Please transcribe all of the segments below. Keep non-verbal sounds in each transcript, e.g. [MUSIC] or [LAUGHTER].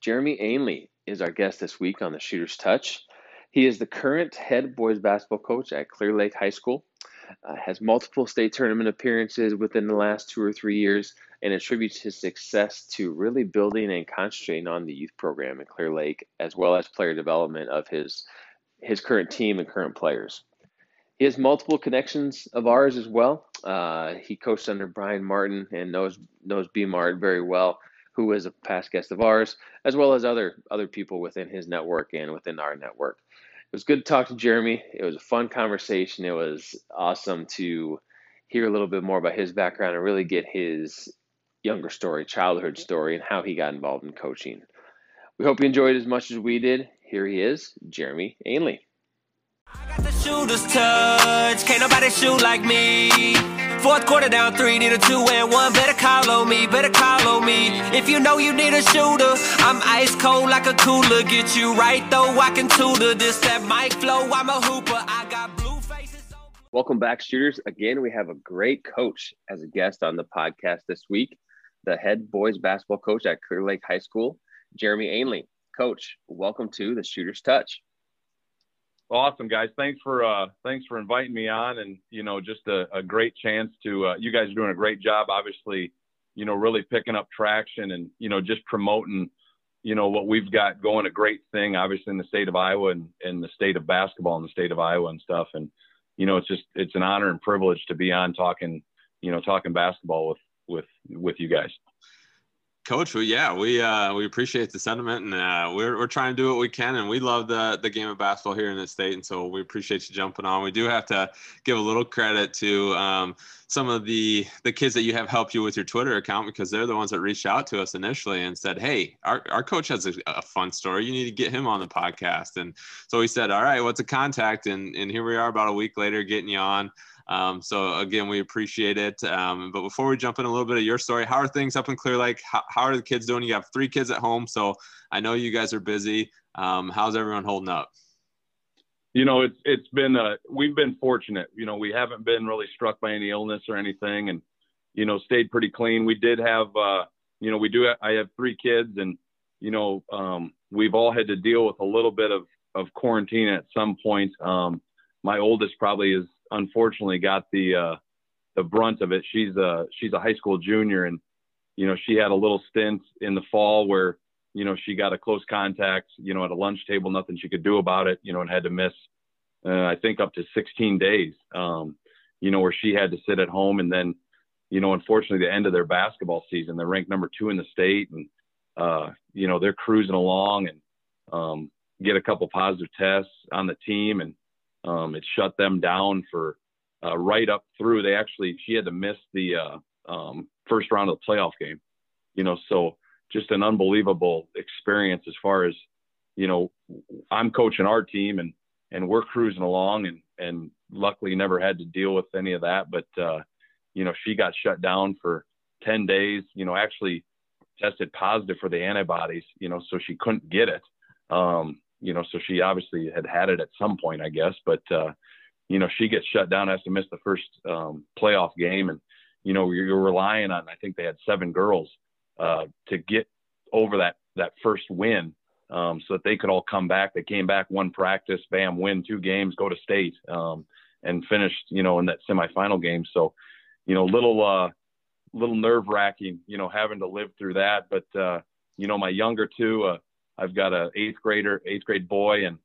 Jeremey Ainley is our guest this week on the Shooter's Touch. He is the current head boys basketball coach at Clear Lake High School, uh, has multiple state tournament appearances within the last two or three years, and attributes his success to really building and concentrating on the youth program in Clear Lake, as well as player development of his his current team and current players. He has multiple connections of ours as well. Uh, he coached under Brian Martin and knows knows B Mart very well, who is a past guest of ours, as well as other other people within his network and within our network. It was good to talk to Jeremey. It was a fun conversation. It was awesome to hear a little bit more about his background and really get his younger story, childhood story, and how he got involved in coaching. We hope you enjoyed as much as we did. Here he is, Jeremey Ainley. I got the shooter's touch. Can't nobody shoot like me. Fourth quarter down three, need a two and one. Better call on me, better call on me. If you know you need a shooter, I'm ice cold like a cooler. Get you right though, I can tutor. This that mic flow, I'm a hooper. I got blue faces. Welcome back, shooters. Again, we have a great coach as a guest on the podcast this week. The head boys basketball coach at Clear Lake High School, Jeremey Ainley. Coach, welcome to the Shooter's Touch. Awesome, guys. Thanks for uh, thanks for inviting me on, and you know, just a, a great chance to. Uh, you guys are doing a great job. Obviously, you know, really picking up traction and you know, just promoting, you know, what we've got going. A great thing, obviously, in the state of Iowa and, and the state of basketball in the state of Iowa and stuff. And you know, it's just it's an honor and privilege to be on talking, you know, talking basketball with with with you guys. Coach, we, yeah, we uh, we appreciate the sentiment, and uh, we're we're trying to do what we can, and we love the the game of basketball here in the state, and so we appreciate you jumping on. We do have to give a little credit to um, some of the the kids that you have helped you with your Twitter account because they're the ones that reached out to us initially and said, "Hey, our, our coach has a, a fun story. You need to get him on the podcast." And so we said, "All right, what's a contact?" And and here we are, about a week later, getting you on. Um, so again, we appreciate it. Um, but before we jump in a little bit of your story, how are things up in Clear Lake? How, how are the kids doing? You have three kids at home, so I know you guys are busy. Um, how's everyone holding up? You know, it's it's been uh, we've been fortunate. You know, we haven't been really struck by any illness or anything, and you know, stayed pretty clean. We did have, uh, you know, we do. I have three kids, and you know, um, we've all had to deal with a little bit of of quarantine at some point. Um, my oldest probably is unfortunately got the uh, the brunt of it. She's a she's a high school junior, and you know she had a little stint in the fall where you know she got a close contact, you know, at a lunch table, nothing she could do about it, you know, and had to miss uh, I think up to 16 days, um, you know, where she had to sit at home, and then you know, unfortunately, the end of their basketball season, they're ranked number two in the state, and uh, you know they're cruising along and um, get a couple positive tests on the team and um, it shut them down for uh, right up through. They actually she had to miss the uh, um, first round of the playoff game. You know, so just an unbelievable experience as far as you know. I'm coaching our team and and we're cruising along and and luckily never had to deal with any of that. But uh, you know, she got shut down for 10 days. You know, actually tested positive for the antibodies. You know, so she couldn't get it. Um, you know, so she obviously had had it at some point, I guess. But uh, you know, she gets shut down, has to miss the first um, playoff game, and you know, you're, relying on. I think they had seven girls uh, to get over that that first win, um, so that they could all come back. They came back, one practice, bam, win two games, go to state, um, and finished, you know, in that semifinal game. So, you know, little uh, little nerve wracking, you know, having to live through that. But uh, you know, my younger two. Uh, I've got a eighth grader, eighth grade boy, and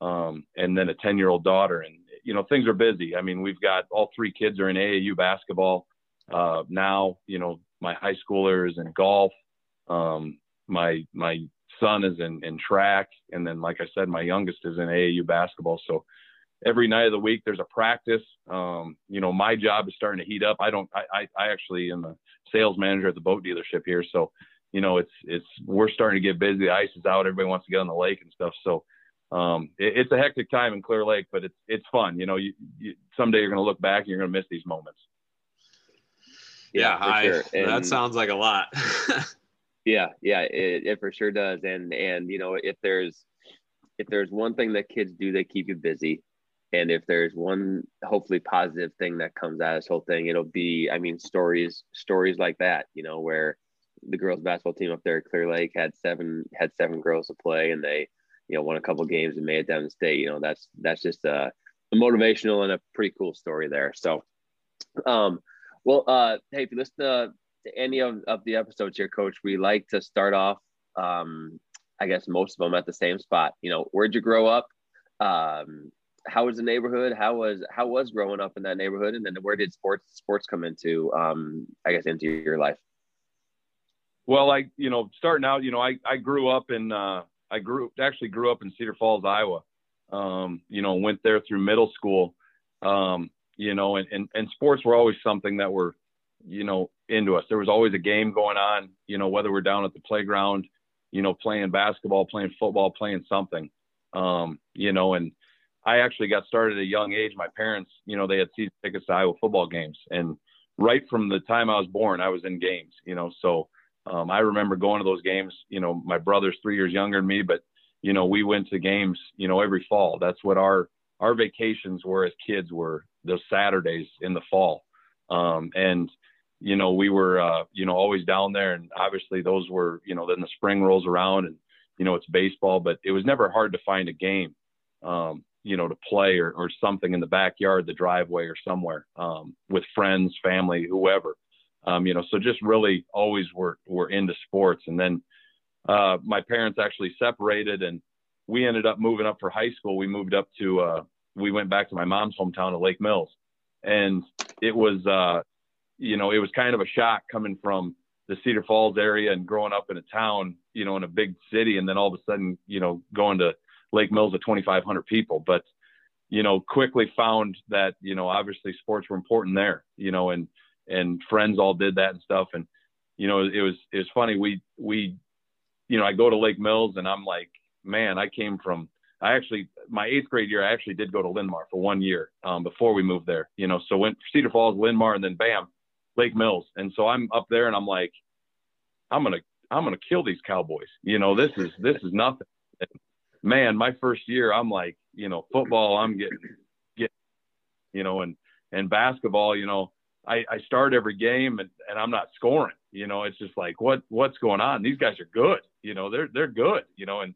um, and then a ten year old daughter. And you know things are busy. I mean, we've got all three kids are in AAU basketball uh, now. You know, my high schooler is in golf. Um, my my son is in, in track, and then like I said, my youngest is in AAU basketball. So every night of the week there's a practice. Um, you know, my job is starting to heat up. I don't. I, I, I actually am a sales manager at the boat dealership here, so you know, it's it's we're starting to get busy. The ice is out. Everybody wants to get on the lake and stuff. So um, it, it's a hectic time in Clear Lake, but it's it's fun. You know, you, you someday you're going to look back and you're going to miss these moments. Yeah, yeah I, sure. that sounds like a lot. [LAUGHS] yeah, yeah, it, it for sure does. And and you know, if there's if there's one thing that kids do, they keep you busy. And if there's one hopefully positive thing that comes out of this whole thing, it'll be, I mean, stories stories like that. You know, where the girls basketball team up there at Clear Lake had seven had seven girls to play, and they you know won a couple games and made it down the state. You know that's that's just a, a motivational and a pretty cool story there. So, um, well, uh, hey, if you listen to, to any of, of the episodes here, Coach, we like to start off. Um, I guess most of them at the same spot. You know, where'd you grow up? Um, how was the neighborhood? How was how was growing up in that neighborhood? And then where did sports sports come into? Um, I guess into your life. Well, I you know starting out, you know, I I grew up in uh, I grew actually grew up in Cedar Falls, Iowa. Um, you know, went there through middle school. Um, you know, and, and and sports were always something that were, you know, into us. There was always a game going on. You know, whether we're down at the playground, you know, playing basketball, playing football, playing something. Um, you know, and I actually got started at a young age. My parents, you know, they had season tickets to Iowa football games, and right from the time I was born, I was in games. You know, so um, I remember going to those games. You know, my brother's three years younger than me, but you know, we went to games. You know, every fall. That's what our our vacations were as kids were those Saturdays in the fall. Um, and you know, we were uh, you know always down there, and obviously those were you know then the spring rolls around and you know it's baseball, but it was never hard to find a game. Um, you know, to play or, or something in the backyard, the driveway or somewhere um, with friends, family, whoever. Um, you know, so just really always were, were into sports. And then uh, my parents actually separated and we ended up moving up for high school. We moved up to, uh, we went back to my mom's hometown of Lake Mills. And it was, uh, you know, it was kind of a shock coming from the Cedar Falls area and growing up in a town, you know, in a big city. And then all of a sudden, you know, going to Lake Mills of 2,500 people. But, you know, quickly found that, you know, obviously sports were important there, you know, and, and friends all did that and stuff. And, you know, it was, it was funny. We, we, you know, I go to Lake Mills and I'm like, man, I came from, I actually, my eighth grade year, I actually did go to Linn-Mar for one year um, before we moved there, you know, so went Cedar Falls, Linn-Mar, and then bam, Lake Mills. And so I'm up there and I'm like, I'm going to, I'm going to kill these Cowboys. You know, this is, this is nothing. And man, my first year, I'm like, you know, football, I'm getting, get, you know, and, and basketball, you know, I, I start every game and, and I'm not scoring, you know, it's just like, what, what's going on? These guys are good, you know, they're, they're good, you know, and,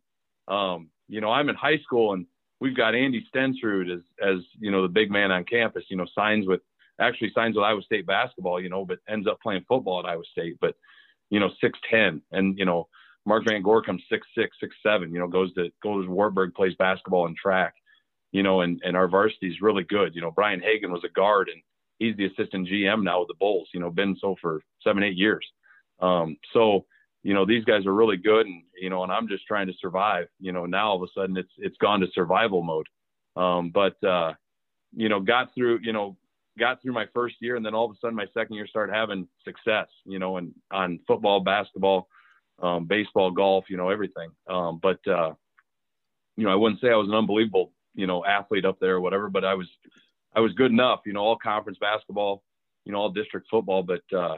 um, you know, I'm in high school and we've got Andy Stensrud as, as, you know, the big man on campus, you know, signs with, actually signs with Iowa State basketball, you know, but ends up playing football at Iowa State, but, you know, 6'10 and, you know, Mark Van Gorkum six six six seven. You know, goes to goes to Wartburg, plays basketball and track. You know, and and our varsity is really good. You know, Brian Hagen was a guard, and he's the assistant GM now with the Bulls. You know, been so for seven eight years. Um, so you know these guys are really good, and you know, and I'm just trying to survive. You know, now all of a sudden it's it's gone to survival mode. Um, but uh, you know, got through. You know, got through my first year, and then all of a sudden my second year started having success. You know, and on football, basketball um, baseball, golf, you know, everything. Um, but, uh, you know, I wouldn't say I was an unbelievable, you know, athlete up there or whatever, but I was, I was good enough, you know, all conference basketball, you know, all district football. But, uh,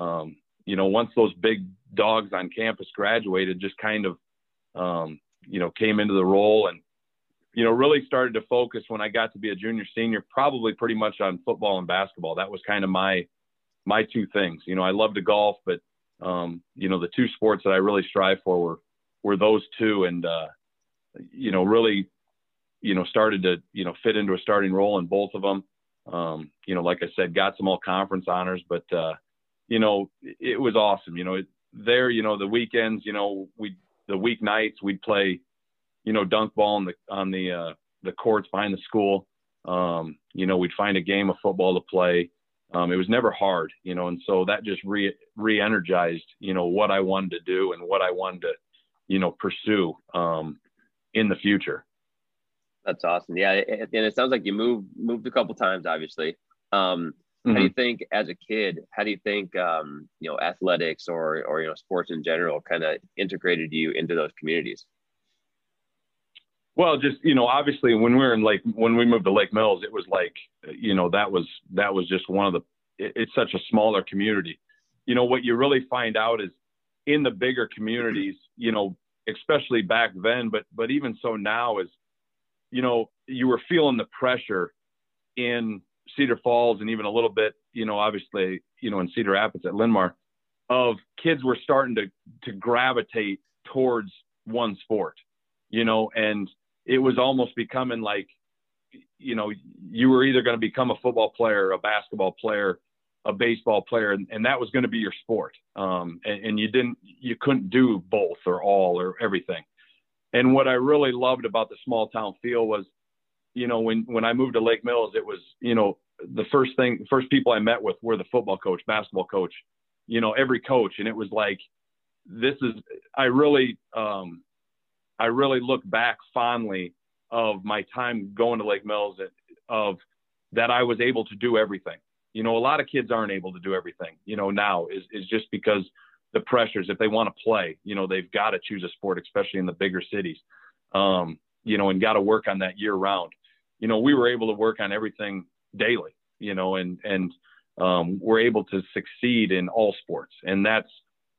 um, you know, once those big dogs on campus graduated, just kind of, um, you know, came into the role and, you know, really started to focus when I got to be a junior senior, probably pretty much on football and basketball. That was kind of my, my two things. You know, I love to golf, but um, you know, the two sports that I really strive for were, were those two. And, uh, you know, really, you know, started to, you know, fit into a starting role in both of them. Um, you know, like I said, got some all conference honors, but, uh, you know, it was awesome. You know, it, there, you know, the weekends, you know, we, the weeknights we'd play, you know, dunk ball on the, on the, uh, the courts behind the school. Um, you know, we'd find a game of football to play um, it was never hard, you know, and so that just re re-energized, you know, what I wanted to do and what I wanted to, you know, pursue um, in the future. That's awesome. Yeah, and it sounds like you moved moved a couple times, obviously. Um, mm-hmm. How do you mm-hmm. think, as a kid, how do you think, um, you know, athletics or or you know, sports in general, kind of integrated you into those communities? Well, just you know, obviously when we were in Lake, when we moved to Lake Mills, it was like, you know, that was that was just one of the. It, it's such a smaller community. You know, what you really find out is in the bigger communities, you know, especially back then, but but even so now is, you know, you were feeling the pressure in Cedar Falls and even a little bit, you know, obviously, you know, in Cedar Rapids at Linn-Mar, of kids were starting to to gravitate towards one sport, you know, and it was almost becoming like, you know, you were either going to become a football player, a basketball player, a baseball player, and, and that was going to be your sport. Um, and, and you didn't, you couldn't do both or all or everything. And what I really loved about the small town feel was, you know, when when I moved to Lake Mills, it was, you know, the first thing, first people I met with were the football coach, basketball coach, you know, every coach, and it was like, this is, I really, um, I really look back fondly of my time going to Lake Mills of that I was able to do everything. You know, a lot of kids aren't able to do everything, you know, now is, is just because the pressures, if they want to play, you know, they've got to choose a sport, especially in the bigger cities, um, you know, and got to work on that year round. You know, we were able to work on everything daily, you know, and, and, um, we're able to succeed in all sports. And that's,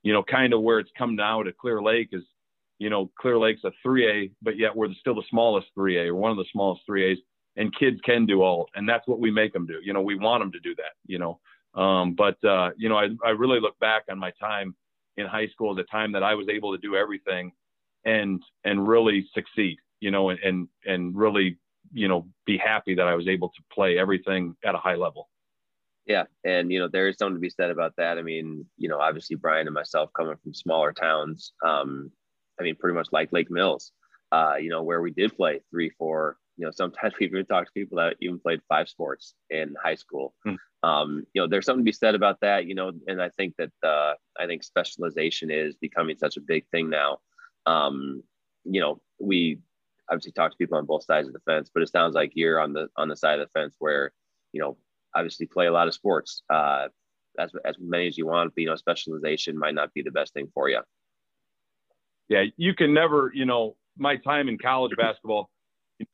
you know, kind of where it's come now to Clear Lake is, you know, Clear Lake's a 3A, but yet we're still the smallest 3A or one of the smallest 3As, and kids can do all, and that's what we make them do. You know, we want them to do that. You know, um, but uh, you know, I, I really look back on my time in high school, the time that I was able to do everything, and and really succeed. You know, and and, and really you know be happy that I was able to play everything at a high level. Yeah, and you know there is something to be said about that. I mean, you know, obviously Brian and myself coming from smaller towns, um, I mean, pretty much like Lake Mills, uh, you know, where we did play three, four. You know, sometimes [LAUGHS] we even talk to people that even played five sports in high school. Hmm. Um, you know, there's something to be said about that. You know, and I think that uh, I think specialization is becoming such a big thing now. Um, you know, we obviously talk to people on both sides of the fence, but it sounds like you're on the on the side of the fence where you know obviously play a lot of sports. Uh, as, as many as you want, but you know, specialization might not be the best thing for you yeah, you can never, you know, my time in college [LAUGHS] basketball,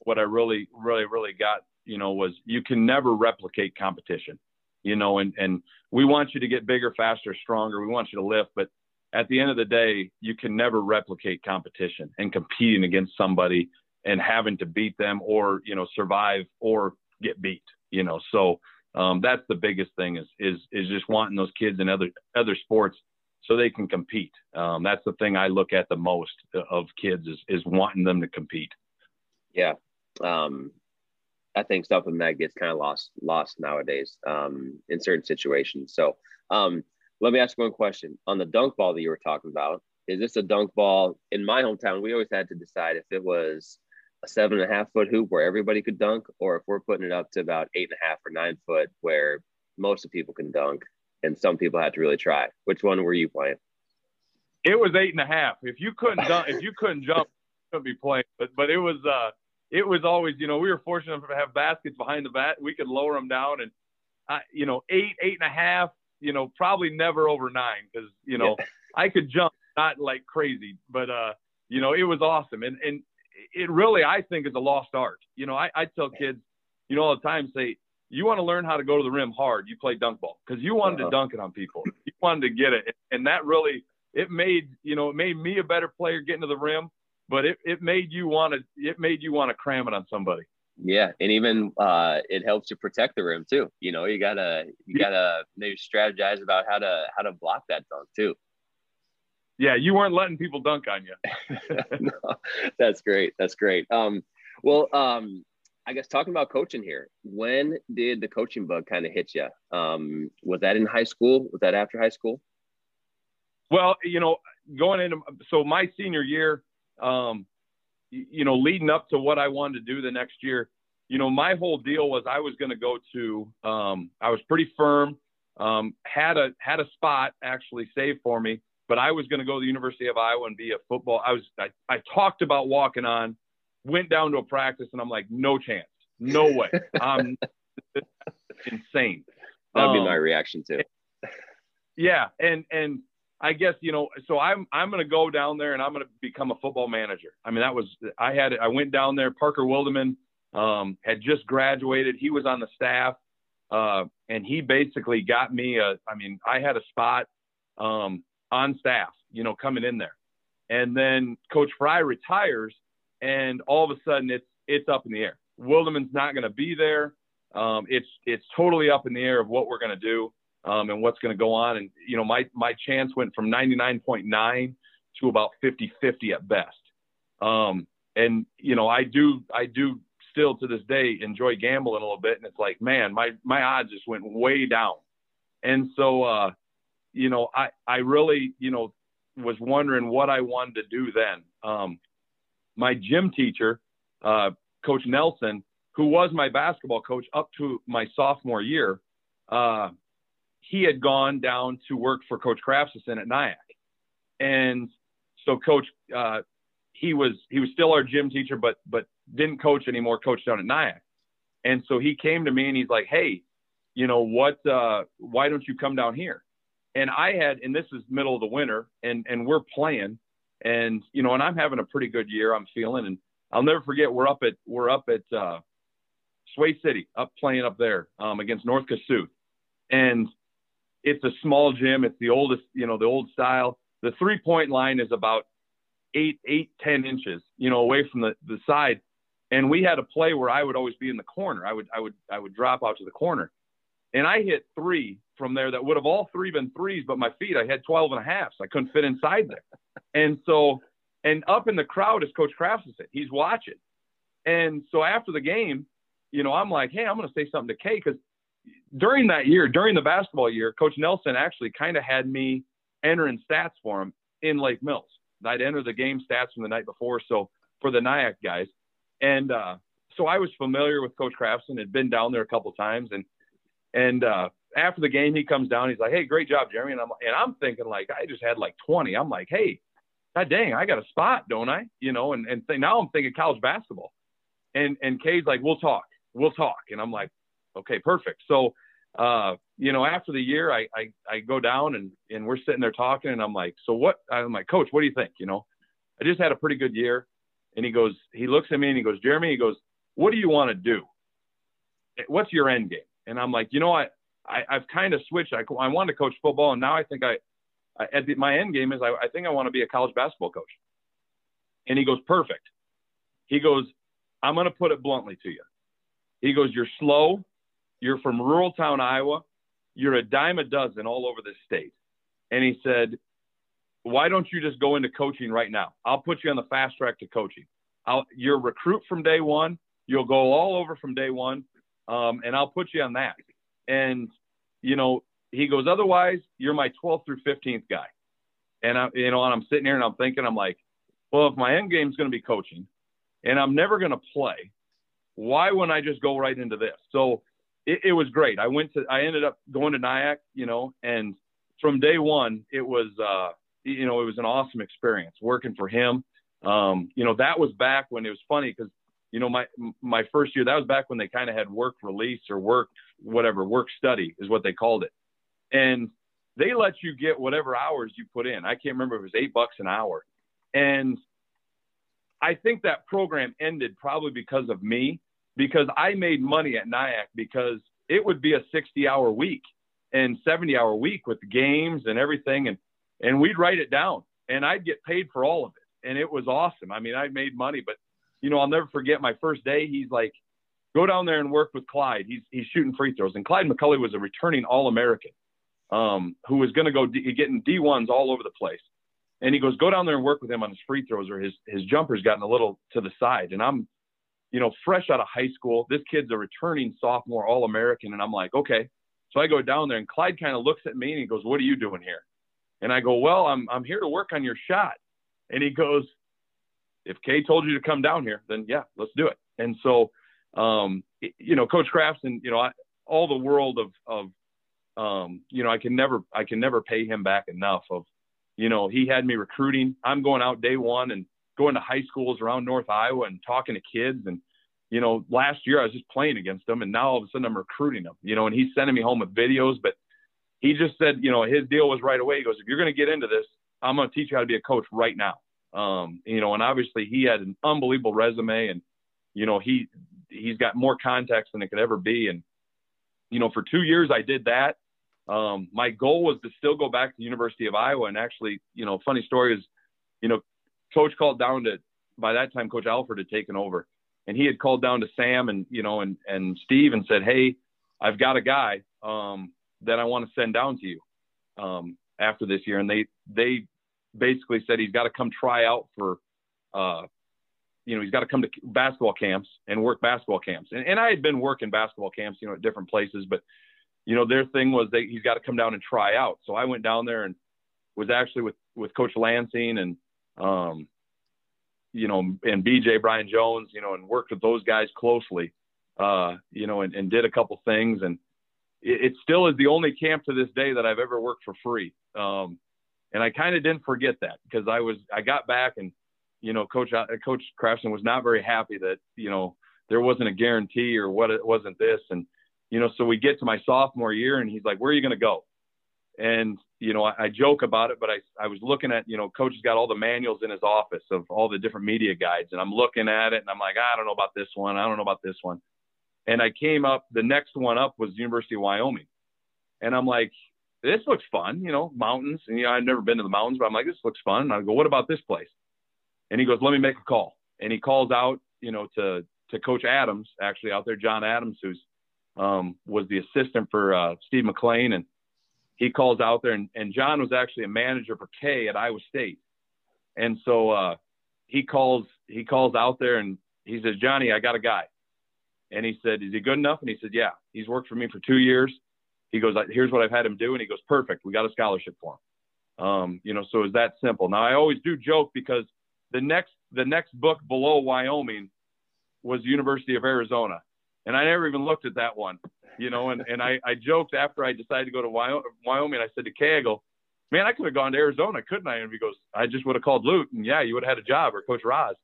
what I really, really, really got, you know, was you can never replicate competition, you know, and, and we want you to get bigger, faster, stronger. We want you to lift, but at the end of the day, you can never replicate competition and competing against somebody and having to beat them or, you know, survive or get beat, you know, so, um, that's the biggest thing is, is, is just wanting those kids in other, other sports so they can compete. Um, that's the thing I look at the most of kids is, is wanting them to compete. Yeah. Um, I think something that gets kind of lost, lost nowadays um, in certain situations. So um, let me ask one question on the dunk ball that you were talking about. Is this a dunk ball in my hometown? We always had to decide if it was a seven and a half foot hoop where everybody could dunk, or if we're putting it up to about eight and a half or nine foot where most of people can dunk and some people had to really try. Which one were you playing? It was eight and a half. If you couldn't jump, if you couldn't jump, you couldn't be playing. But but it was uh it was always you know we were fortunate to have baskets behind the bat. We could lower them down and uh, you know eight eight and a half. You know probably never over nine because you know yeah. [LAUGHS] I could jump not like crazy, but uh you know it was awesome and and it really I think is a lost art. You know I I tell kids you know all the time say you want to learn how to go to the rim hard, you play dunk ball because you wanted uh-huh. to dunk it on people. You wanted to get it, and that really it made you know it made me a better player getting to the rim, but it, it made you want to it made you want to cram it on somebody. Yeah, and even uh, it helps you protect the rim too. You know, you gotta you gotta maybe strategize about how to how to block that dunk too. Yeah, you weren't letting people dunk on you. [LAUGHS] no, that's great. That's great. Um, well, um, I guess talking about coaching here, when did the coaching bug kind of hit you? Um, was that in high school? Was that after high school? Well, you know, going into so my senior year, um, you know, leading up to what I wanted to do the next year, you know, my whole deal was I was going to go to. Um, I was pretty firm. Um, had a had a spot actually saved for me, but I was going to go to the University of Iowa and be a football. I was I, I talked about walking on went down to a practice and I'm like, no chance, no way. [LAUGHS] I'm insane. That'd um, be my reaction too. Yeah, and and I guess you know, so I'm I'm gonna go down there and I'm gonna become a football manager. I mean, that was I had I went down there. Parker Wilderman um, had just graduated. He was on the staff, uh, and he basically got me a. I mean, I had a spot um, on staff, you know, coming in there, and then Coach Fry retires, and all of a sudden it's it's up in the air. Wilderman's not going to be there. Um, it's it's totally up in the air of what we're going to do. Um, and what's going to go on. And you know, my my chance went from 99.9 to about 50-50 at best. Um, and you know, I do I do still to this day enjoy gambling a little bit, and it's like, man, my my odds just went way down. And so, uh, you know, I I really you know was wondering what I wanted to do then. Um, my gym teacher, uh, Coach Nelson, who was my basketball coach up to my sophomore year, uh, he had gone down to work for Coach Krafcisin at NIACC. And so Coach, uh, he was he was still our gym teacher, but but didn't coach anymore. Coached down at NIACC. And so he came to me and he's like, "Hey, you know what? Uh, why don't you come down here?" And I had, and this is middle of the winter, and and we're playing, and you know, and I'm having a pretty good year. I'm feeling, and I'll never forget. We're up at we're up at uh, Swea City, up playing up there um, against North Kossuth, and it's a small gym. It's the oldest, you know, the old style. The three point line is about eight, eight, ten inches, you know, away from the, the side. And we had a play where I would always be in the corner. I would, I would, I would drop out to the corner. And I hit three from there that would have all three been threes, but my feet, I had 12 and a half. So I couldn't fit inside there. And so, and up in the crowd is Coach Krafcisin. He's watching. And so after the game, you know, I'm like, hey, I'm going to say something to Kay because during that year, during the basketball year, Coach Nelson actually kind of had me entering stats for him in Lake Mills. I'd enter the game stats from the night before, so for the NIACC guys, and uh, so I was familiar with Coach Krafcisin. Had been down there a couple times, and and uh, after the game, he comes down. He's like, "Hey, great job, Jeremey." And I'm and I'm thinking like I just had like 20. I'm like, "Hey, God dang, I got a spot, don't I?" You know, and and th- now I'm thinking college basketball, and and Kay's like, "We'll talk, we'll talk," and I'm like, "Okay, perfect." So uh, you know, after the year, I, I, I go down and, and we're sitting there talking and I'm like, so what, I'm like, coach, what do you think? You know, I just had a pretty good year. And he goes, he looks at me and he goes, Jeremey, he goes, what do you want to do? What's your end game? And I'm like, you know, I, I I've kind of switched. I, I wanted to coach football and now I think I, I at the, my end game is I, I think I want to be a college basketball coach. And he goes, perfect. He goes, I'm going to put it bluntly to you. He goes, you're slow you're from rural town, Iowa. You're a dime a dozen all over this state. And he said, Why don't you just go into coaching right now? I'll put you on the fast track to coaching. I'll, you're a recruit from day one. You'll go all over from day one. Um, and I'll put you on that. And, you know, he goes, Otherwise, you're my 12th through 15th guy. And I, you know, and I'm sitting here and I'm thinking, I'm like, well, if my end game is going to be coaching and I'm never going to play, why wouldn't I just go right into this? So it, it, was great. I went to, I ended up going to NIACC, you know, and from day one, it was, uh, you know, it was an awesome experience working for him. Um, you know, that was back when it was funny because, you know, my, my first year, that was back when they kind of had work release or work, whatever, work study is what they called it. And they let you get whatever hours you put in. I can't remember if it was eight bucks an hour. And I think that program ended probably because of me because I made money at NIACC because it would be a 60 hour week and 70 hour week with games and everything. And, and we'd write it down and I'd get paid for all of it. And it was awesome. I mean, I made money, but you know, I'll never forget my first day. He's like, go down there and work with Clyde. He's, he's shooting free throws. And Clyde McCullough was a returning all American, um, who was going to go D, getting D1s all over the place. And he goes, go down there and work with him on his free throws or his, his jumpers gotten a little to the side. And I'm, you know, fresh out of high school. This kid's a returning sophomore, All American. And I'm like, okay. So I go down there and Clyde kind of looks at me and he goes, What are you doing here? And I go, Well, I'm, I'm here to work on your shot. And he goes, If Kay told you to come down here, then yeah, let's do it. And so, um, you know, Coach Krafcisin, you know, I, all the world of, of, um, you know, I can never, I can never pay him back enough of, you know, he had me recruiting. I'm going out day one and going to high schools around North Iowa and talking to kids. And, you know, last year I was just playing against them and now all of a sudden I'm recruiting them, you know, and he's sending me home with videos, but he just said, you know, his deal was right away. He goes, if you're going to get into this, I'm going to teach you how to be a coach right now. Um, you know, and obviously he had an unbelievable resume and, you know, he, he's got more context than it could ever be. And, you know, for two years I did that. Um, my goal was to still go back to the University of Iowa. And actually, you know, funny story is, you know, coach called down to by that time coach alford had taken over and he had called down to sam and you know and and steve and said hey i've got a guy um that I want to send down to you um, after this year. And they they basically said he's got to come try out for, uh, you know, he's got to come to basketball camps and work basketball camps. And, and I had been working basketball camps, you know, at different places, but you know, their thing was that he's got to come down and try out. So I went down there and was actually with with Coach Lansing and um, you know, and BJ Brian Jones, you know, and worked with those guys closely, uh, you know, and, and did a couple things. And it, it, still is the only camp to this day that I've ever worked for free. Um, and I kind of didn't forget that because I was, I got back and, you know, Coach, uh, Coach Krafcisin was not very happy that, you know, there wasn't a guarantee or what it wasn't this. And, you know, so we get to my sophomore year and he's like, where are you going to go? And, you know, I, I joke about it, but I, I was looking at, you know, coach has got all the manuals in his office of all the different media guides. And I'm looking at it and I'm like, I don't know about this one. I don't know about this one. And I came up, the next one up was University of Wyoming. And I'm like, this looks fun, you know, mountains. And, you know, I've never been to the mountains, but I'm like, this looks fun. And I go, what about this place? And he goes, let me make a call. And he calls out, you know, to, to Coach Adams, actually out there, John Adams, who's um, was the assistant for uh, Steve McClain. And he calls out there, and, and John was actually a manager for K at Iowa State, and so uh, he calls he calls out there and he says, Johnny, I got a guy, and he said, is he good enough? And he said, yeah, he's worked for me for two years. He goes, here's what I've had him do, and he goes, perfect, we got a scholarship for him. Um, you know, so it's that simple. Now I always do joke because the next the next book below Wyoming was University of Arizona, and I never even looked at that one you know, and, and I, I joked after I decided to go to Wyoming, I said to go, man, I could have gone to Arizona, couldn't I? And he goes, I just would have called Lute and yeah, you would have had a job or Coach Roz.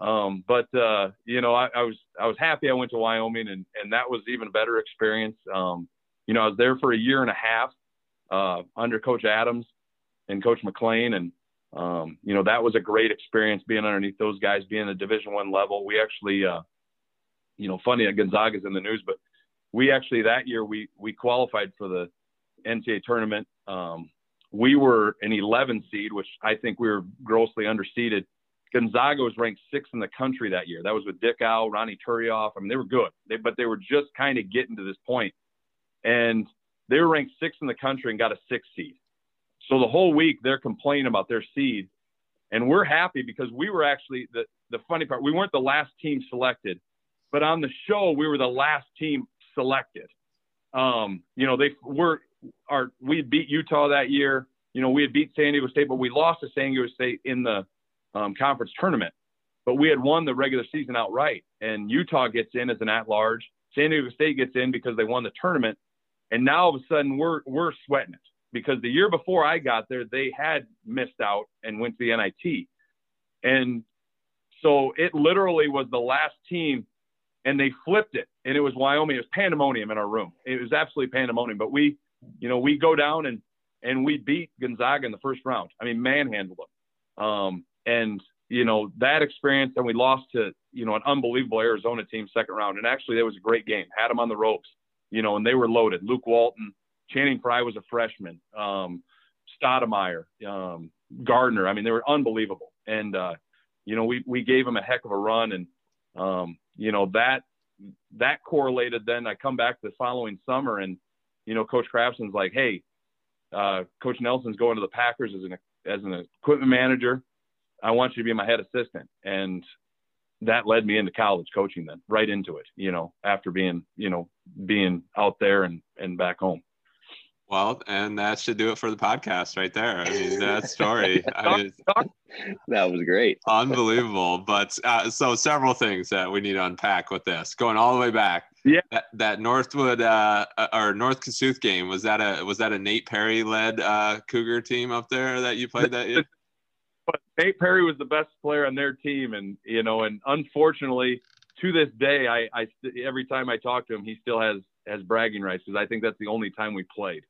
Um, but, uh, you know, I, I was, I was happy I went to Wyoming and, and that was even a better experience. Um, you know, I was there for a year and a half, uh, under Coach Adams and Coach McClain. And, um, you know, that was a great experience being underneath those guys, being a division one level. We actually, uh, you know, funny that Gonzaga's in the news, but we actually that year we we qualified for the NCAA tournament. Um, we were an 11 seed, which I think we were grossly underseeded. Gonzaga was ranked sixth in the country that year. That was with Dickau, Ronny Turiaf. I mean, they were good, they, but they were just kind of getting to this point. And they were ranked sixth in the country and got a six seed. So the whole week they're complaining about their seed. And we're happy because we were actually the, the funny part, we weren't the last team selected, but on the show, we were the last team selected. Um, you know, they were our we beat Utah that year. You know, we had beat San Diego State, but we lost to San Diego State in the um, conference tournament. But we had won the regular season outright, and Utah gets in as an at-large. San Diego State gets in because they won the tournament, and now all of a sudden we're we're sweating it because the year before I got there, they had missed out and went to the NIT, and so it literally was the last team and they flipped it and it was Wyoming. It was pandemonium in our room. It was absolutely pandemonium. But we, you know, we go down and and we beat Gonzaga in the first round. I mean, manhandled them. Um, and you know that experience, and we lost to you know an unbelievable Arizona team second round. And actually, that was a great game. Had them on the ropes, you know, and they were loaded. Luke Walton, Channing Frye was a freshman. Um, Stoudamire, um, Gardner. I mean, they were unbelievable. And uh, you know, we we gave them a heck of a run and um, you know that that correlated. Then I come back the following summer, and you know, Coach Krafcisin's like, "Hey, uh, Coach Nelson's going to the Packers as an as an equipment manager. I want you to be my head assistant." And that led me into college coaching. Then right into it, you know, after being you know being out there and and back home. Well, and that should do it for the podcast right there. I mean, [LAUGHS] that story. I mean, that was great. [LAUGHS] Unbelievable. But uh, so several things that we need to unpack with this. Going all the way back. Yeah. That, that Northwood uh, uh or North Kossuth game was that a was that a Nate Perry led uh, Cougar team up there that you played that year? [LAUGHS] But Nate Perry was the best player on their team, and you know, and unfortunately, to this day, I, I every time I talk to him, he still has has bragging rights because I think that's the only time we played.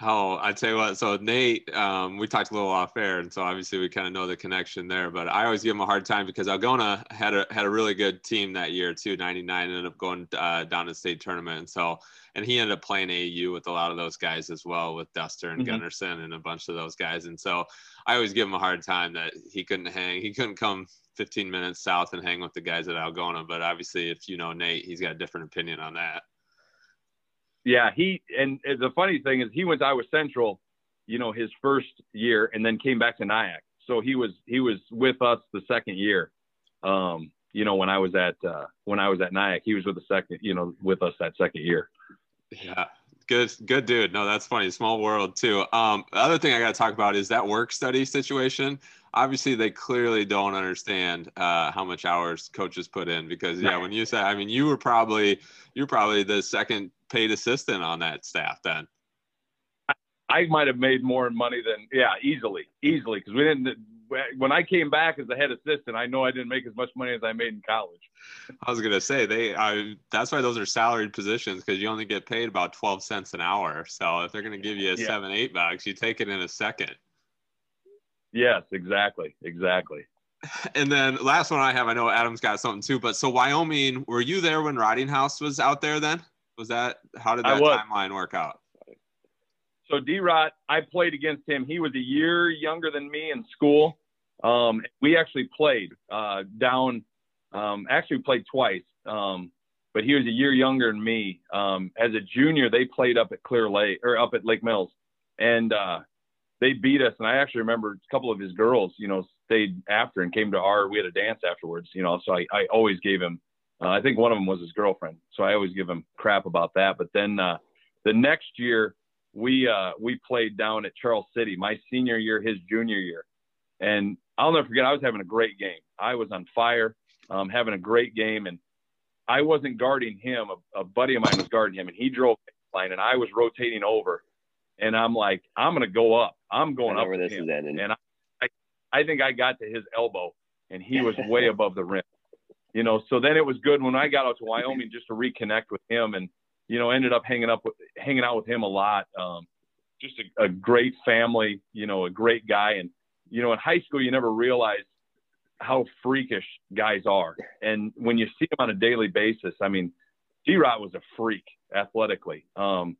Oh, I tell you what. So Nate, um, we talked a little off air, and so obviously we kind of know the connection there. But I always give him a hard time because Algona had a had a really good team that year too. Ninety nine ended up going uh, down to state tournament, and so and he ended up playing AU with a lot of those guys as well, with Duster and mm-hmm. Gunnarsson and a bunch of those guys. And so I always give him a hard time that he couldn't hang. He couldn't come 15 minutes south and hang with the guys at Algona. But obviously, if you know Nate, he's got a different opinion on that. Yeah, he and the funny thing is he went to Iowa Central, you know, his first year, and then came back to NIACC. So he was he was with us the second year. Um, you know, when I was at uh, when I was at NIACC, he was with the second, you know, with us that second year. Yeah, good, good dude. No, that's funny. Small world too. Um, the other thing I got to talk about is that work study situation. Obviously, they clearly don't understand uh, how much hours coaches put in because yeah, when you say, I mean, you were probably you're probably the second paid assistant on that staff then. I might have made more money than yeah, easily, easily because we didn't when I came back as the head assistant, I know I didn't make as much money as I made in college. I was gonna say they. I, that's why those are salaried positions because you only get paid about twelve cents an hour. So if they're gonna give you a yeah. seven, eight bucks, you take it in a second. Yes, exactly, exactly. [LAUGHS] And then last one I have, I know Adam's got something too. But so Wyoming, were you there when Riding House was out there? Then was that how did that timeline work out? so D Rot, I played against him. He was a year younger than me in school. Um, we actually played uh, down, um, actually played twice, um, but he was a year younger than me. Um, as a junior, they played up at Clear Lake or up at Lake Mills, and uh, they beat us. And I actually remember a couple of his girls, you know, stayed after and came to our. We had a dance afterwards, you know. So I, I always gave him. Uh, I think one of them was his girlfriend, so I always give him crap about that. But then uh, the next year we uh, we played down at Charles City my senior year, his junior year, and I'll never forget. I was having a great game. I was on fire, um, having a great game, and I wasn't guarding him. A, a buddy of mine was guarding him, and he drove line, and I was rotating over, and I'm like, I'm gonna go up. I'm going up. Where this him. is ending. And I, I, I think I got to his elbow, and he [LAUGHS] was way above the rim. You know, so then it was good when I got out to Wyoming just to reconnect with him and you know, ended up hanging up with, hanging out with him a lot. Um, just a, a great family, you know, a great guy. And, you know, in high school, you never realize how freakish guys are. And when you see them on a daily basis, I mean, D Rod was a freak athletically. Um,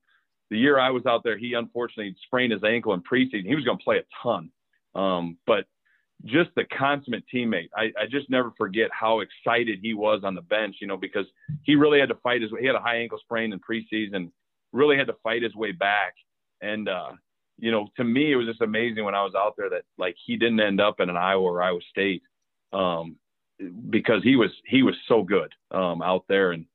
the year I was out there, he unfortunately sprained his ankle in preseason. He was going to play a ton. Um, but just the consummate teammate. I, I just never forget how excited he was on the bench, you know, because he really had to fight his way. He had a high ankle sprain in preseason, really had to fight his way back. And, uh, you know, to me, it was just amazing when I was out there that like he didn't end up in an Iowa or Iowa State, um, because he was he was so good um, out there. And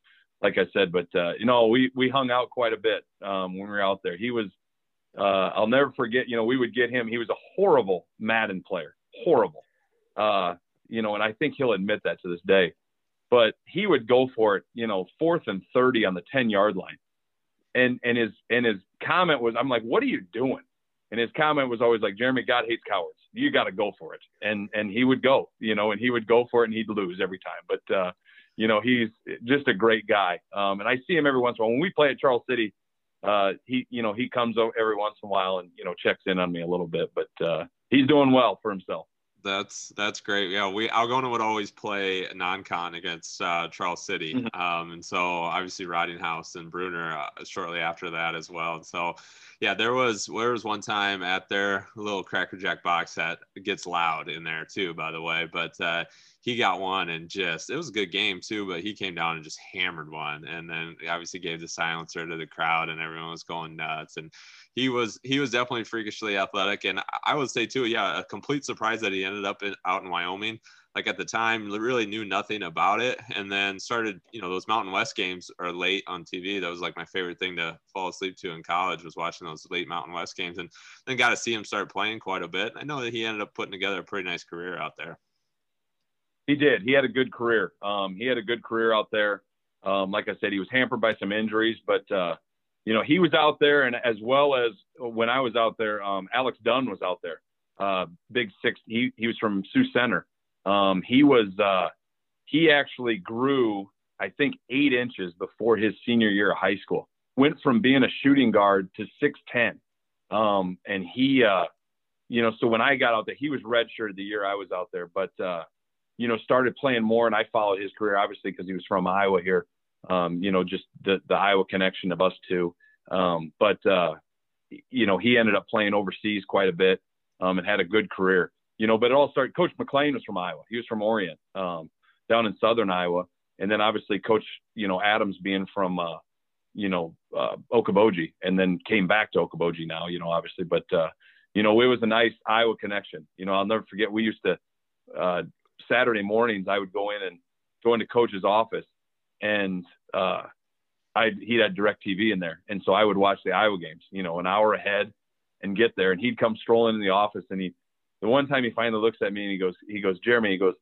like I said, but uh, you know, we we hung out quite a bit um, when we were out there. He was, uh, I'll never forget. You know, we would get him. He was a horrible Madden player horrible. Uh, you know, and I think he'll admit that to this day. But he would go for it, you know, fourth and thirty on the ten yard line. And and his and his comment was, I'm like, what are you doing? And his comment was always like, Jeremey, God hates cowards. You got to go for it. And and he would go, you know, and he would go for it, and he'd lose every time. But uh, you know, he's just a great guy. Um, and I see him every once in a while. When we play at Charles City, uh, he, you know, he comes over every once in a while and you know checks in on me a little bit. But uh, he's doing well for himself. That's that's great. Yeah, we Algona would always play non-con against uh, Charles City, mm-hmm. um, and so obviously Ridinghouse and Bruner uh, shortly after that as well. And so, yeah, there was there was one time at their little Cracker Jack box that gets loud in there too, by the way. But uh, he got one and just it was a good game too. But he came down and just hammered one, and then obviously gave the silencer to the crowd, and everyone was going nuts. And he was he was definitely freakishly athletic, and I would say too, yeah, a complete surprise that he ended up in, out in Wyoming. Like at the time, really knew nothing about it, and then started, you know, those Mountain West games are late on TV. That was like my favorite thing to fall asleep to in college was watching those late Mountain West games, and then got to see him start playing quite a bit. I know that he ended up putting together a pretty nice career out there. He did. He had a good career. Um, he had a good career out there. Um, like I said, he was hampered by some injuries, but uh, you know, he was out there, and as well as when I was out there, um, Alex Dunn was out there. Uh, big six. He he was from Sioux Center. Um, he was uh, he actually grew, I think, eight inches before his senior year of high school. Went from being a shooting guard to six ten, um, and he, uh, you know, so when I got out there, he was redshirted the year I was out there, but uh, you know, started playing more, and I followed his career obviously because he was from Iowa here um, you know, just the, the Iowa connection of us two. Um, but, uh, you know, he ended up playing overseas quite a bit um, and had a good career, you know, but it all started. Coach McClain was from Iowa. He was from Orient um, down in southern Iowa. And then obviously Coach, you know, Adams being from, uh, you know, uh, Okoboji and then came back to Okoboji now, you know, obviously, but, uh, you know, it was a nice Iowa connection. You know, I'll never forget. We used to, uh, Saturday mornings, I would go in and go into coach's office and, uh, I he had Direct TV in there, and so I would watch the Iowa games, you know, an hour ahead, and get there. And he'd come strolling in the office, and he, the one time he finally looks at me and he goes, he goes, Jeremey, he goes,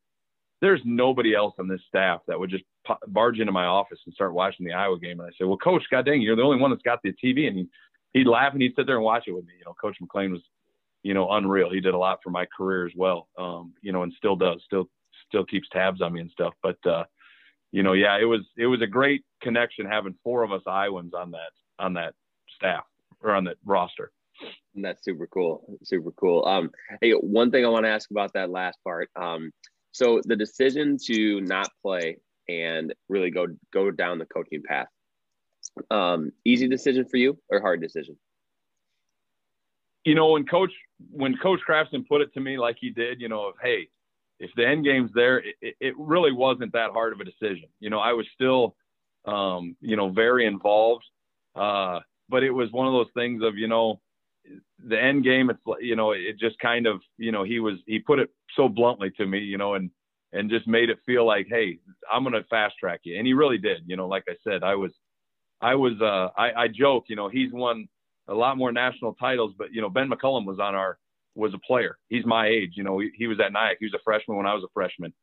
there's nobody else on this staff that would just barge into my office and start watching the Iowa game. And I said, well, coach, God dang, you're the only one that's got the TV. And he, he'd laugh and he'd sit there and watch it with me. You know, Coach McClain was, you know, unreal. He did a lot for my career as well. Um, you know, and still does, still, still keeps tabs on me and stuff. But, uh, you know, yeah, it was, it was a great connection having four of us Iowans on that, on that staff or on that roster. That's super cool. Super cool. Um, hey, one thing I want to ask about that last part. Um, so the decision to not play and really go go down the coaching path, um, easy decision for you or hard decision? You know, when coach when Coach Krafcisin put it to me like he did, you know, of hey, if the end game's there, it, it really wasn't that hard of a decision. You know, I was still, um, you know, very involved, uh, but it was one of those things of you know, the end game, it's you know, it just kind of, you know, he was he put it so bluntly to me, you know, and and just made it feel like, hey, I'm gonna fast track you, and he really did. You know, like I said, I was, I was, uh, I, I joke, you know, he's won a lot more national titles, but you know, Ben McCollum was on our was a player. He's my age, you know, he, he was at NIACC. He was a freshman when I was a freshman.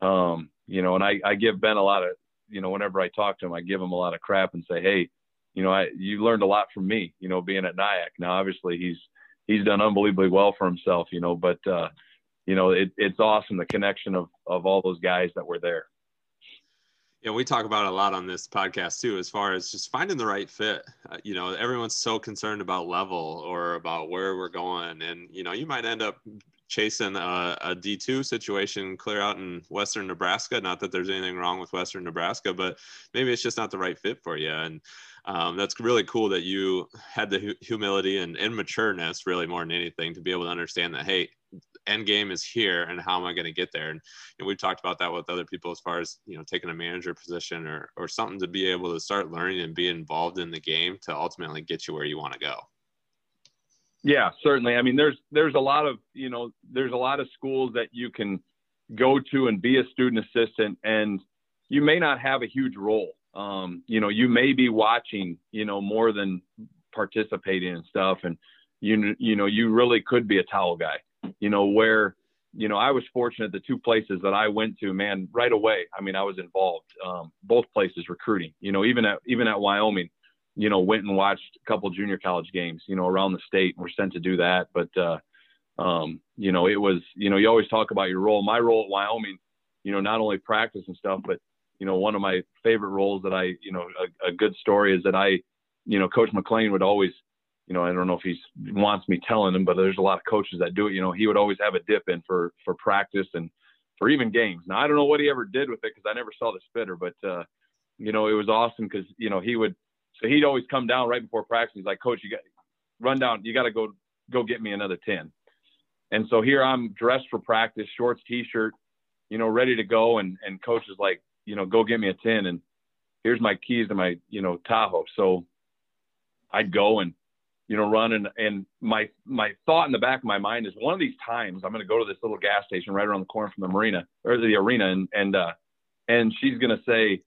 Um, you know, and I, I give Ben a lot of, you know, whenever I talk to him, I give him a lot of crap and say, hey, you know, I you learned a lot from me, you know, being at NIACC. Now, obviously, he's he's done unbelievably well for himself, you know, but uh, you know, it, it's awesome the connection of of all those guys that were there. Yeah, we talk about a lot on this podcast too, as far as just finding the right fit. Uh, you know, everyone's so concerned about level or about where we're going, and you know, you might end up chasing a a D2 situation clear out in Western Nebraska. Not that there's anything wrong with Western Nebraska, but maybe it's just not the right fit for you. And um, that's really cool that you had the humility and, and matureness, really more than anything, to be able to understand that, hey, end game is here and how am I going to get there? And, we've talked about that with other people as far as, you know, taking a manager position or, or something to be able to start learning and be involved in the game to ultimately get you where you want to go. Yeah, certainly. I mean, there's, there's a lot of, you know, there's a lot of schools that you can go to and be a student assistant and you may not have a huge role. Um, you know, you may be watching, you know, more than participating and stuff. And, you, you know, you really could be a towel guy you know, where, you know, I was fortunate the two places that I went to, man, right away. I mean, I was involved, um, both places recruiting, you know, even at, even at Wyoming, you know, went and watched a couple junior college games, you know, around the state. We're sent to do that. But, uh, um, you know, it was, you know, you always talk about your role. My role at Wyoming, you know, not only practice and stuff, but, you know, one of my favorite roles that I, you know, a, a good story is that I, you know, Coach McClain would always, you know, I don't know if he wants me telling him, but there's a lot of coaches that do it. You know, he would always have a dip in for for practice and for even games. Now I don't know what he ever did with it because I never saw the spitter, but uh, you know, it was awesome because you know he would. So he'd always come down right before practice. He's like, Coach, you got run down. You got to go go get me another ten. And so here I'm dressed for practice, shorts, t-shirt, you know, ready to go. And and coach is like, you know, go get me a ten. And here's my keys to my you know Tahoe. So I'd go and you know, run and, and my my thought in the back of my mind is one of these times I'm going to go to this little gas station right around the corner from the marina or the arena and and uh, and she's going to say,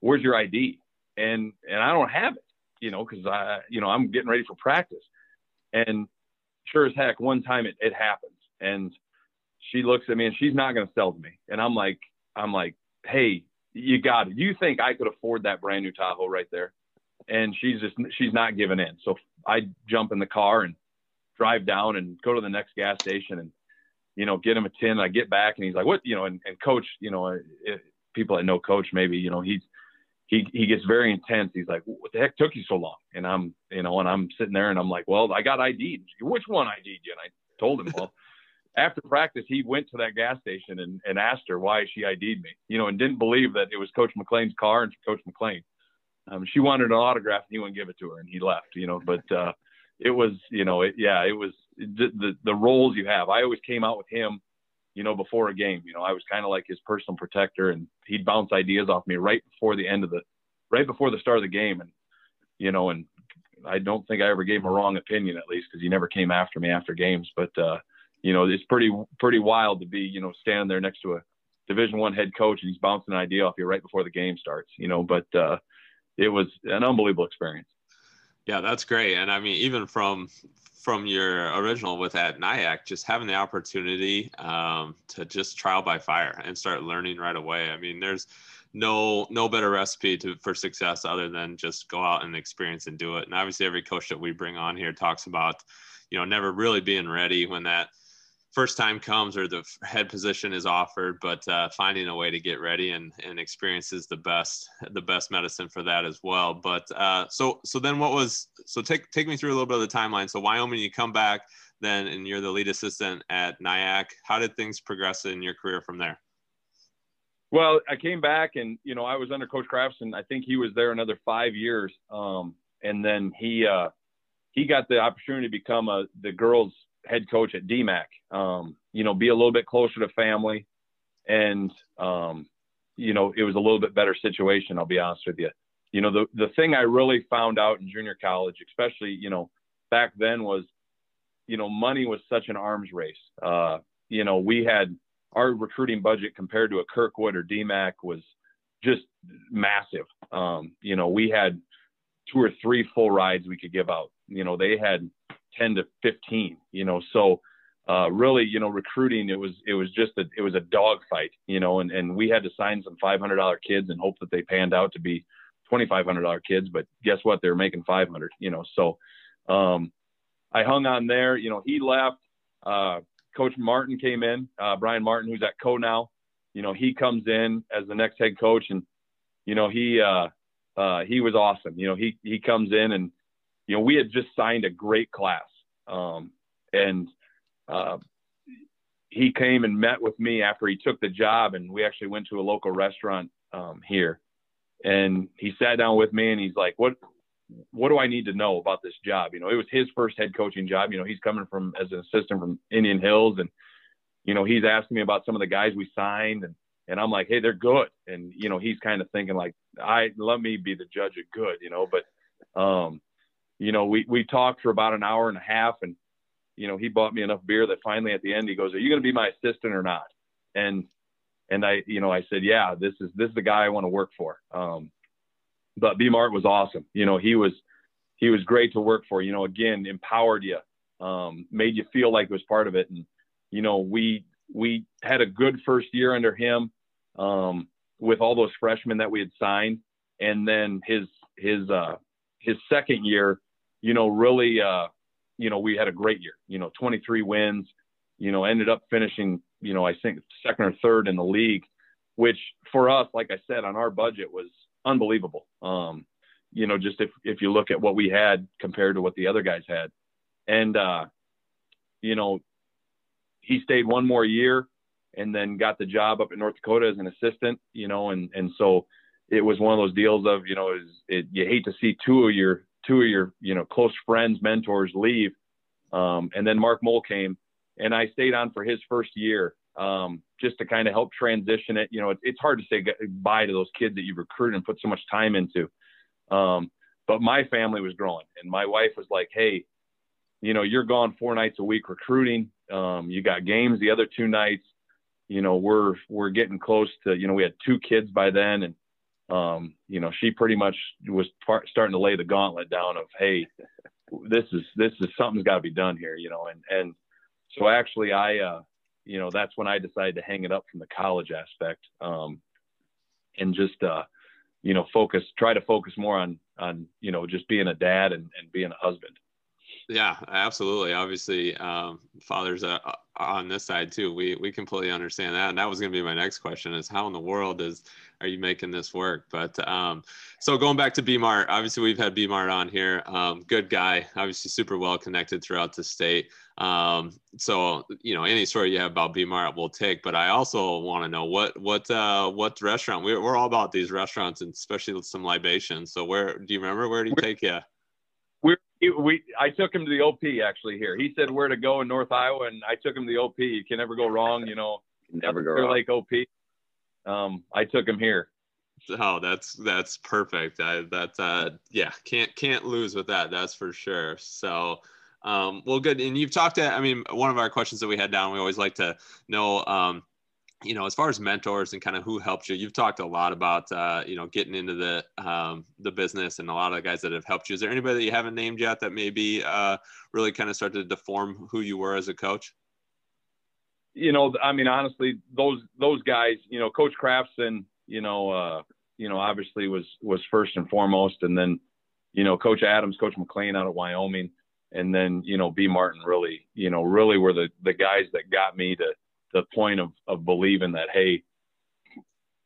"Where's your ID?" and and I don't have it, you know, because I you know I'm getting ready for practice, and sure as heck, one time it it happens, and she looks at me and she's not going to sell to me, and I'm like I'm like, hey, you got it. You think I could afford that brand new Tahoe right there? and she's just she's not giving in. So I jump in the car and drive down and go to the next gas station and you know get him a tin. I get back and he's like, "What?" You know, and, and coach, you know, uh, if people that know coach, maybe you know he's he he gets very intense. He's like, "What the heck took you so long?" And I'm you know, and I'm sitting there and I'm like, "Well, I got ID'd. Which one ID'd you?" And I told him, "Well." after practice, he went to that gas station and, and asked her why she ID'd me, you know, and didn't believe that it was Coach McClain's car and Coach McClain um, she wanted an autograph and he wouldn't give it to her and he left, you know, but, uh, it was, you know, it, yeah, it was the, the, the roles you have. I always came out with him, you know, before a game, you know, I was kind of like his personal protector and he'd bounce ideas off me right before the end of the, right before the start of the game. And you know, and I don't think I ever gave him a wrong opinion at least because he never came after me after games. But uh, you know, it's pretty pretty wild to be you know standing there next to a Division One head coach and he's bouncing an idea off you right before the game starts. You know, but uh, it was an unbelievable experience. Yeah, that's great. And I mean, even from from your original with at NIACC, just having the opportunity um, to just trial by fire and start learning right away. I mean, there's no no better recipe to for success other than just go out and experience and do it. And obviously, every coach that we bring on here talks about, you know, never really being ready when that first time comes or the head position is offered, but uh, finding a way to get ready and, and experience is the best the best medicine for that as well. But uh, so so then what was so take take me through a little bit of the timeline. So Wyoming, you come back then, and you're the lead assistant at NIACC. How did things progress in your career from there? Well, I came back and you know I was under Coach Krafcisin. I think he was there another five years, um, and then he uh, he got the opportunity to become a the girls head coach at DMACC. Um, you know, be a little bit closer to family, and um, you know, it was a little bit better situation. I'll be honest with you. You know, the the thing I really found out in junior college, especially you know back then, was you know money was such an arms race. Uh, you know, we had our recruiting budget compared to a Kirkwood or DMACC was just massive. Um, you know, we had two or three full rides we could give out. You know, they had 10 to 15, you know, so uh, really, you know, recruiting, it was, it was just a, it was a dog fight, you know, and, and we had to sign some $500 kids and hope that they panned out to be $2,500 kids, but guess what? They're making 500, you know, so, um, I hung on there, you know, he left, uh, coach Martin came in, uh, Brian Martin, who's at Coe now, you know, he comes in as the next head coach and, you know, he, uh, uh, he was awesome. You know, he, he comes in and, you know, we had just signed a great class. Um, and uh, he came and met with me after he took the job, and we actually went to a local restaurant um, here. And he sat down with me, and he's like, "What, what do I need to know about this job?" You know, it was his first head coaching job. You know, he's coming from as an assistant from Indian Hills, and you know, he's asking me about some of the guys we signed, and and I'm like, "Hey, they're good." And you know, he's kind of thinking like, "I let me be the judge of good," you know, but um, you know, we, we talked for about an hour and a half and, you know, he bought me enough beer that finally at the end he goes, are you going to be my assistant or not? And, and I, you know, I said, yeah, this is, this is the guy I want to work for. Um, but B Mart was awesome. You know, he was, he was great to work for, you know, again, empowered you, um, made you feel like it was part of it. And, you know, we, we had a good first year under him, um, with all those freshmen that we had signed. And then his, his, uh, his second year, you know, really, uh, you know, we had a great year, you know, 23 wins, you know, ended up finishing, you know, I think second or third in the league, which for us, like I said, on our budget was unbelievable. Um, you know, just if, if you look at what we had compared to what the other guys had. And, uh, you know, he stayed one more year and then got the job up in North Dakota as an assistant, you know, and, and so it was one of those deals of, you know, is it, you hate to see two of your two of your you know close friends, mentors leave. Um, and then Mark Mole came, and I stayed on for his first year um, just to kind of help transition it. You know, it, it's hard to say goodbye to those kids that you've recruited and put so much time into. Um, but my family was growing, and my wife was like, "Hey, you know, you're gone four nights a week recruiting. Um, you got games the other two nights. You know, we're we're getting close to. You know, we had two kids by then, and um, you know, she pretty much was part, starting to lay the gauntlet down of, hey, this is this is something's got to be done here, you know, and and so actually I, uh, you know, that's when I decided to hang it up from the college aspect, um, and just uh, you know, focus, try to focus more on on you know just being a dad and, and being a husband. Yeah, absolutely. Obviously, um, fathers uh, on this side too. We we completely understand that, and that was going to be my next question: is how in the world is are you making this work? But um, so going back to B Mart, obviously we've had B Mart on here. Um, good guy, obviously super well connected throughout the state. Um, so you know any story you have about B Mart, we'll take. But I also want to know what what uh, what restaurant we're we're all about these restaurants and especially some libations. So where do you remember where did he take you? We we I took him to the OP actually here. He said where to go in North Iowa, and I took him to the OP. You can never go wrong, you know. Never go Clear wrong. Lake OP. Um, I took him here, Oh, that's that's perfect. I, that uh, yeah, can't can't lose with that. That's for sure. So, um, well, good. And you've talked to. I mean, one of our questions that we had down. We always like to know. Um, you know, as far as mentors and kind of who helped you, you've talked a lot about, uh, you know, getting into the um, the business and a lot of the guys that have helped you. Is there anybody that you haven't named yet that maybe uh, really kind of started to deform who you were as a coach? You know, I mean, honestly, those those guys, you know, Coach Krafcisin, you know, uh, you know, obviously was was first and foremost, and then, you know, Coach Adams, Coach McClain out of Wyoming, and then you know, B Martin really, you know, really were the the guys that got me to the point of of believing that hey,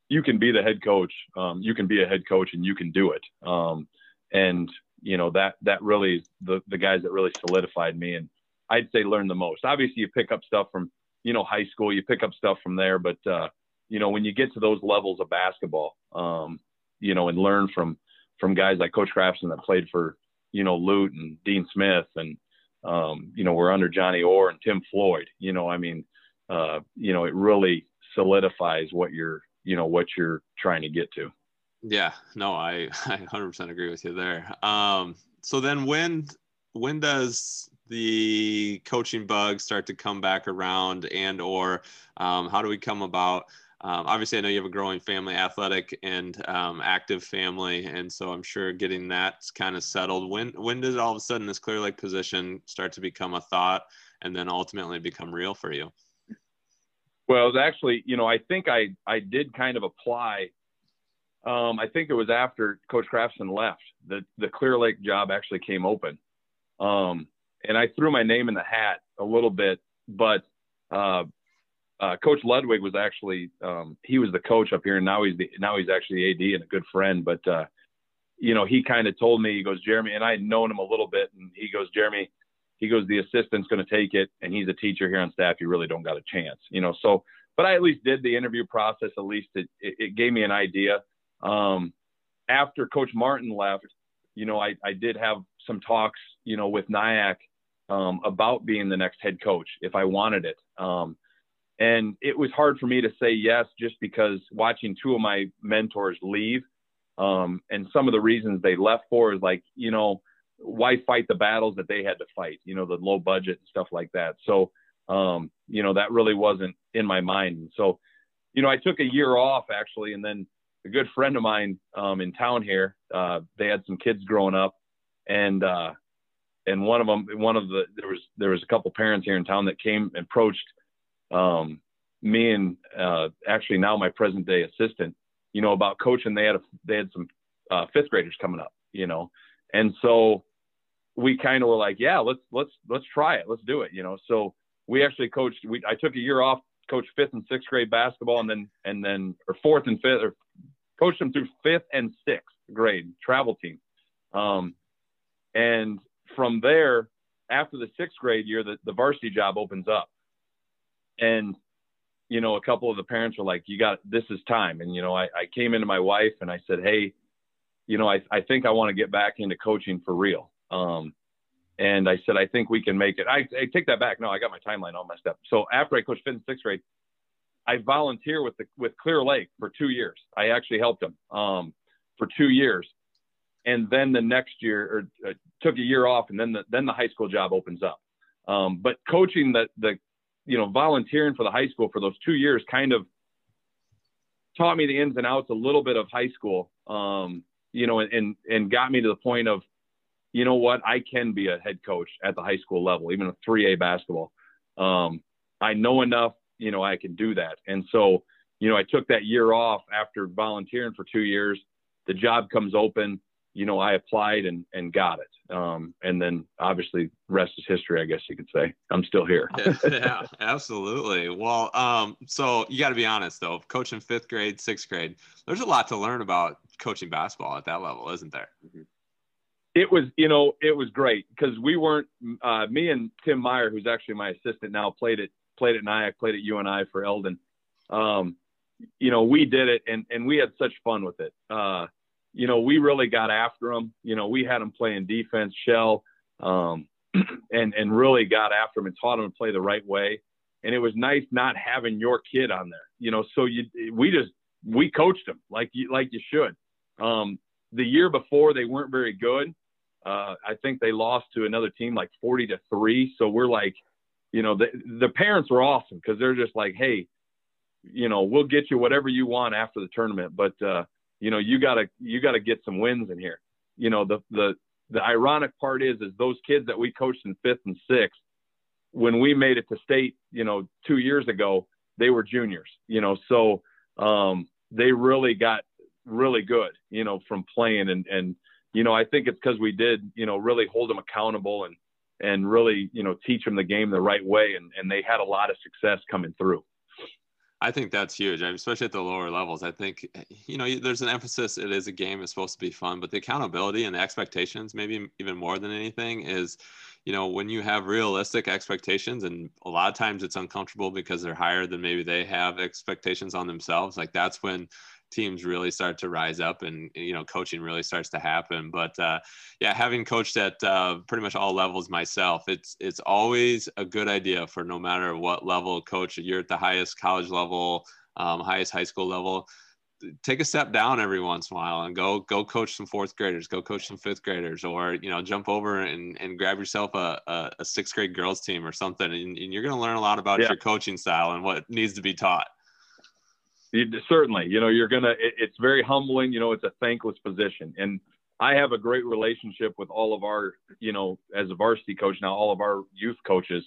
you can be the head coach, um, you can be a head coach, and you can do it. Um, and you know that that really the the guys that really solidified me, and I'd say learn the most. Obviously, you pick up stuff from you know high school, you pick up stuff from there, but uh, you know when you get to those levels of basketball, um, you know, and learn from from guys like Coach Krafcisin that played for you know Lute and Dean Smith and um, you know we're under Johnny Orr and Tim Floyd. You know, I mean, uh, you know, it really solidifies what you're, you know, what you're trying to get to. Yeah, no, I, [LAUGHS] I 100% agree with you there. Um, so then when, when does the coaching bug start to come back around and, or um, how do we come about, um, obviously I know you have a growing family, athletic and um, active family. And so I'm sure getting that kind of settled. When, when did all of a sudden this Clear Lake position start to become a thought and then ultimately become real for you? Well, it was actually, you know, I think I I did kind of apply. Um, I think it was after Coach Krafcisin left the the Clear Lake job actually came open, um, and I threw my name in the hat a little bit. But uh, uh, Coach Ludwig was actually um, he was the coach up here, and now he's the now he's actually AD and a good friend. But uh, you know, he kind of told me he goes Jeremey, and I had known him a little bit, and he goes Jeremey he goes, the assistant's going to take it, and he's a teacher here on staff. You really don't got a chance, you know. So, but I at least did the interview process. At least it, it, it gave me an idea. Um, after Coach Martin left, you know, I, I did have some talks, you know, with NIACC um, about being the next head coach if I wanted it. Um, and it was hard for me to say yes just because watching two of my mentors leave um, and some of the reasons they left for is like, you know, why fight the battles that they had to fight, you know, the low budget and stuff like that. So, um, you know, that really wasn't in my mind. And so, you know, I took a year off actually, and then a good friend of mine um, in town here, uh, they had some kids growing up, and uh, and one of them, one of the there was there was a couple parents here in town that came and approached um, me and uh, actually now my present day assistant, you know, about coaching. They had a, they had some uh, fifth graders coming up, you know, and so we kind of were like, yeah, let's let's let's try it, let's do it, you know. So we actually coached. We I took a year off, coached fifth and sixth grade basketball, and then and then or fourth and fifth, or coached them through fifth and sixth grade travel team. Um, and from there, after the sixth grade year, the, the varsity job opens up, and you know, a couple of the parents were like, "You got this is time." And you know, I, I came into my wife and I said, "Hey, you know, I, I think I want to get back into coaching for real. Um, and I said, I think we can make it. I, I, take that back. No, I got my timeline all messed up. So after I coached fifth and sixth grade, I volunteer with the with Clear Lake for two years. I actually helped them um, for two years, and then the next year, or uh, took a year off, and then the then the high school job opens up. Um, but coaching the the you know volunteering for the high school for those two years kind of taught me the ins and outs a little bit of high school. Um, you know, and and got me to the point of, you know what, I can be a head coach at the high school level, even a 3A basketball. Um, I know enough, you know, I can do that. And so, you know, I took that year off after volunteering for two years. The job comes open you know, I applied and, and got it. Um, and then obviously rest is history, I guess you could say. I'm still here. [LAUGHS] yeah, absolutely. Well, um, so you got to be honest though, coaching fifth grade, sixth grade, there's a lot to learn about coaching basketball at that level, isn't there? Mm-hmm. It was, you know, it was great because we weren't, uh, me and Tim Meyer, who's actually my assistant now, played it, played at NIACC, played at UNI for Eldon. Um, you know, we did it and, and we had such fun with it. Uh, you know, we really got after them. You know, we had them playing defense, shell, um, [CLEARS THROAT] and and really got after them and taught them to play the right way. And it was nice not having your kid on there. You know, so you we just we coached them like you like you should. Um, the year before they weren't very good. Uh, I think they lost to another team like 40 to three. So we're like, you know, the the parents were awesome because they're just like, hey, you know, we'll get you whatever you want after the tournament, but uh, you know, you gotta you gotta get some wins in here. You know, the the the ironic part is is those kids that we coached in fifth and sixth, when we made it to state, you know, two years ago, they were juniors. You know, so um, they really got really good, you know, from playing and and you know, I think it's because we did, you know, really hold them accountable and and really, you know, teach them the game the right way, and and they had a lot of success coming through. I think that's huge, especially at the lower levels. I think, eh, you know, there's an emphasis. It is a game. It's supposed to be fun, but the accountability and the expectations, maybe even more than anything, is, you know, when you have realistic expectations, and a lot of times it's uncomfortable because they're higher than maybe they have expectations on themselves. Like that's when teams really start to rise up and you know coaching really starts to happen. But uh, yeah having coached at uh, pretty much all levels myself it's it's always a good idea for no matter what level coach you're at the highest college level um, highest high school level take a step down every once in a while and go go coach some fourth graders go coach some fifth graders or you know jump over and, and grab yourself a, a, a sixth grade girls team or something. And, and you're going to learn a lot about yeah. your coaching style and what needs to be taught certainly, you know, you're gonna. It, it's very humbling. You know, it's a thankless position, and I have a great relationship with all of our, you know, as a varsity coach now, all of our youth coaches.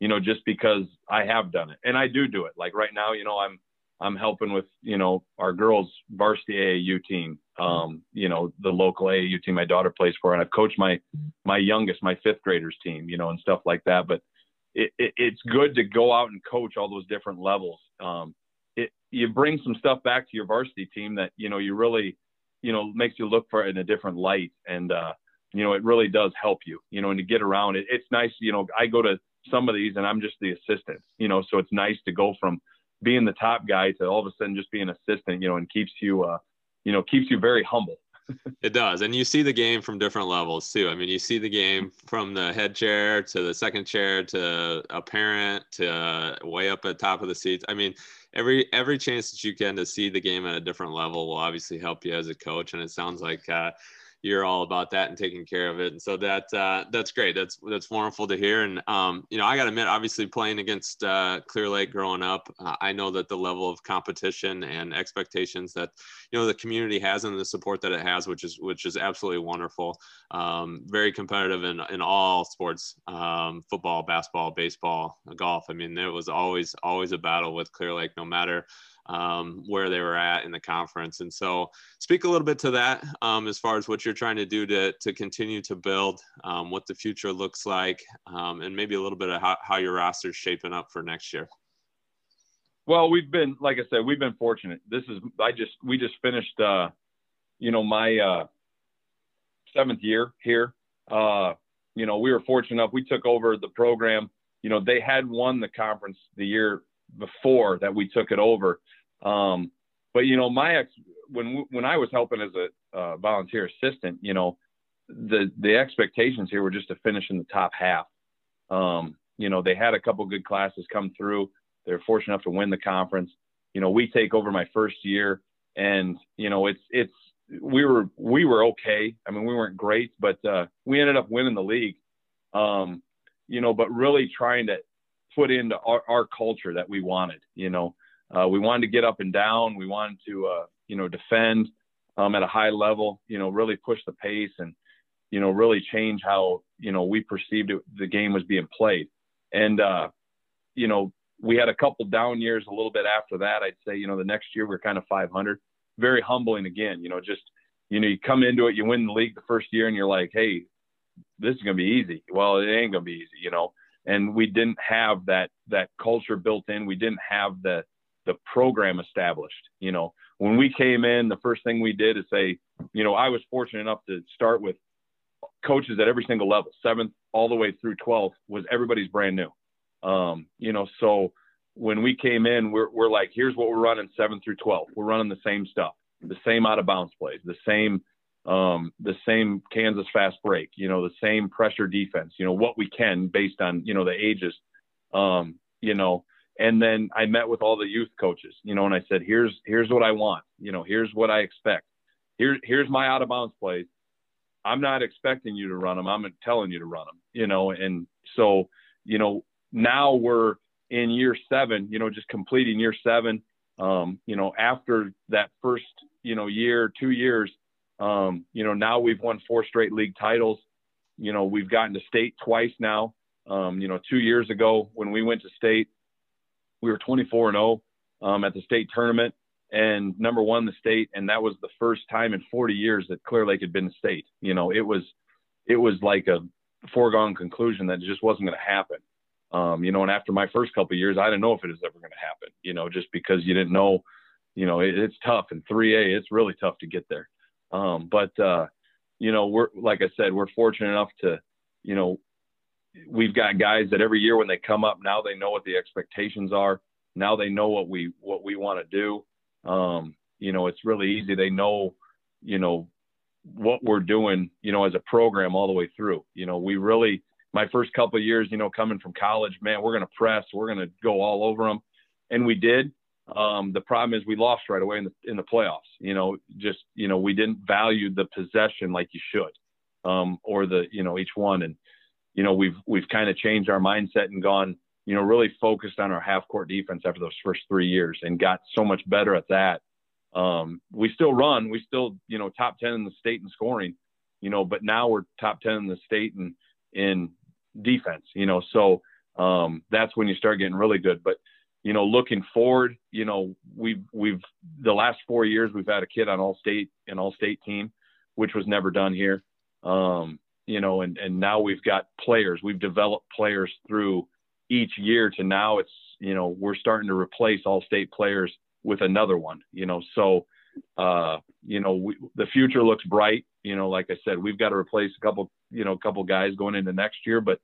You know, just because I have done it, and I do do it. Like right now, you know, I'm I'm helping with, you know, our girls varsity AAU team. Um, you know, the local AAU team my daughter plays for, and I've coached my my youngest, my fifth graders team. You know, and stuff like that. But it, it, it's good to go out and coach all those different levels. Um, you bring some stuff back to your varsity team that you know you really you know makes you look for it in a different light and uh you know it really does help you you know and to get around it it's nice you know i go to some of these and i'm just the assistant you know so it's nice to go from being the top guy to all of a sudden just being assistant you know and keeps you uh you know keeps you very humble [LAUGHS] it does. And you see the game from different levels too. I mean, you see the game from the head chair to the second chair to a parent to way up at top of the seats. I mean, every every chance that you can to see the game at a different level will obviously help you as a coach. And it sounds like uh, you're all about that and taking care of it. And so that uh, that's great. That's that's wonderful to hear. And um, you know, I got to admit, obviously playing against uh, Clear Lake growing up, uh, I know that the level of competition and expectations that you know the community has and the support that it has, which is which is absolutely wonderful. Um, very competitive in in all sports, um, football, basketball, baseball, golf. I mean, there was always always a battle with Clear Lake, no matter um, where they were at in the conference. And so, speak a little bit to that um, as far as what you're trying to do to, to continue to build, um, what the future looks like, um, and maybe a little bit of how, how your roster's shaping up for next year. Well, we've been, like I said, we've been fortunate. This is, I just, we just finished, uh, you know, my uh, seventh year here. Uh, you know, we were fortunate enough. We took over the program. You know, they had won the conference the year before that we took it over. Um, but you know, my ex when when I was helping as a uh, volunteer assistant, you know, the the expectations here were just to finish in the top half. Um, you know, they had a couple good classes come through. They're fortunate enough to win the conference. You know, we take over my first year, and you know, it's it's we were we were okay. I mean, we weren't great, but uh, we ended up winning the league. Um, you know, but really trying to put into our, our culture that we wanted. You know, uh, we wanted to get up and down. We wanted to, uh, you know, defend um, at a high level. You know, really push the pace and, you know, really change how you know we perceived it, the game was being played. And uh, you know, we had a couple down years a little bit after that. I'd say, you know, the next year we are kind of 500. Very humbling again. You know, just you know, you come into it, you win the league the first year, and you're like, hey, this is gonna be easy. Well, it ain't gonna be easy. You know, and we didn't have that that culture built in. We didn't have the the program established. You know, when we came in, the first thing we did is say, you know, I was fortunate enough to start with coaches at every single level, seventh all the way through 12th was everybody's brand new. Um, you know, so when we came in, we're, we're like, here's what we're running seventh through 12. We're running the same stuff, the same out of bounds plays, the same um, the same Kansas fast break, you know, the same pressure defense, you know, what we can based on, you know, the ages, um, you know, and then I met with all the youth coaches, you know, and I said, here's here's what I want, you know, here's what I expect. Here here's my out of bounds plays. I'm not expecting you to run them. I'm telling you to run them, you know, and so you know now we're in year seven, you know, just completing year seven. Um, you know, after that first, you know, year, two years, um, you know, now we've won four straight league titles. You know, we've gotten to state twice now. Um, you know, two years ago when we went to state, we were 24 and 0 um, at the state tournament and number one the state. And that was the first time in 40 years that Clear Lake had been to state. You know, it was, it was like a foregone conclusion that it just wasn't going to happen. Um, you know, and after my first couple years, I didn't know if it was ever going to happen, you know, just because you didn't know, you know, it, it's tough in 3A, it's really tough to get there. Um, but, uh, you know, we're, like I said, we're fortunate enough to, you know, we've got guys that every year when they come up, now they know what the expectations are. Now they know what we, what we want to do. Um, you know, it's really easy. They know, you know, what we're doing, you know, as a program all the way through. You know, we really, my first couple years, you know, coming from college, man, we're to press, we're to go all over them, and we did. Um, the problem is we lost right away in the in the playoffs. You know, just you know we didn't value the possession like you should, um, or the you know each one, and you know we've we've kind of changed our mindset and gone you know really focused on our half court defense after those first three years and got so much better at that. Um, we still run, we still you know top ten in the state in scoring, you know, but now we're top ten in the state and in defense, you know, so um, that's when you start getting really good. But you know, looking forward, you know, we've we've the last four years we've had a kid on all state an all state team, which was never done here. Um, you know, and and now we've got players. We've developed players through each year to now it's you know we're starting to replace all state players with another one. You know, so uh, you know we, the future looks bright. You know, like I said, we've got to replace a couple you know a couple guys going into next year, but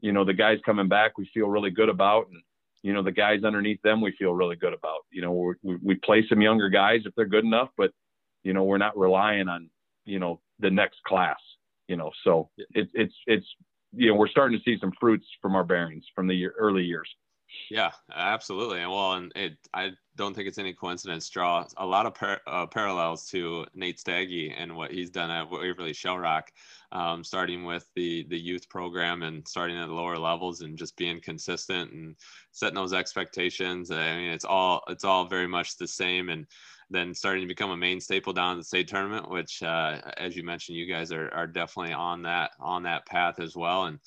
you know the guys coming back we feel really good about and you know the guys underneath them we feel really good about. You know we we play some younger guys if they're good enough but you know we're not relying on you know the next class you know so it, it's it's you know we're starting to see some fruits from our bearings from the year, early years yeah, absolutely. And well, and it, I don't think it's any coincidence. Draw a lot of par- uh, parallels to Nate Steege and what he's done at Waverly Shell Rock, um, starting with the the youth program and starting at lower levels and just being consistent and setting those expectations. I mean, it's all it's all very much the same. And then starting to become a main staple down in the state tournament, which, uh, as you mentioned, you guys are are definitely on that on that path as well. And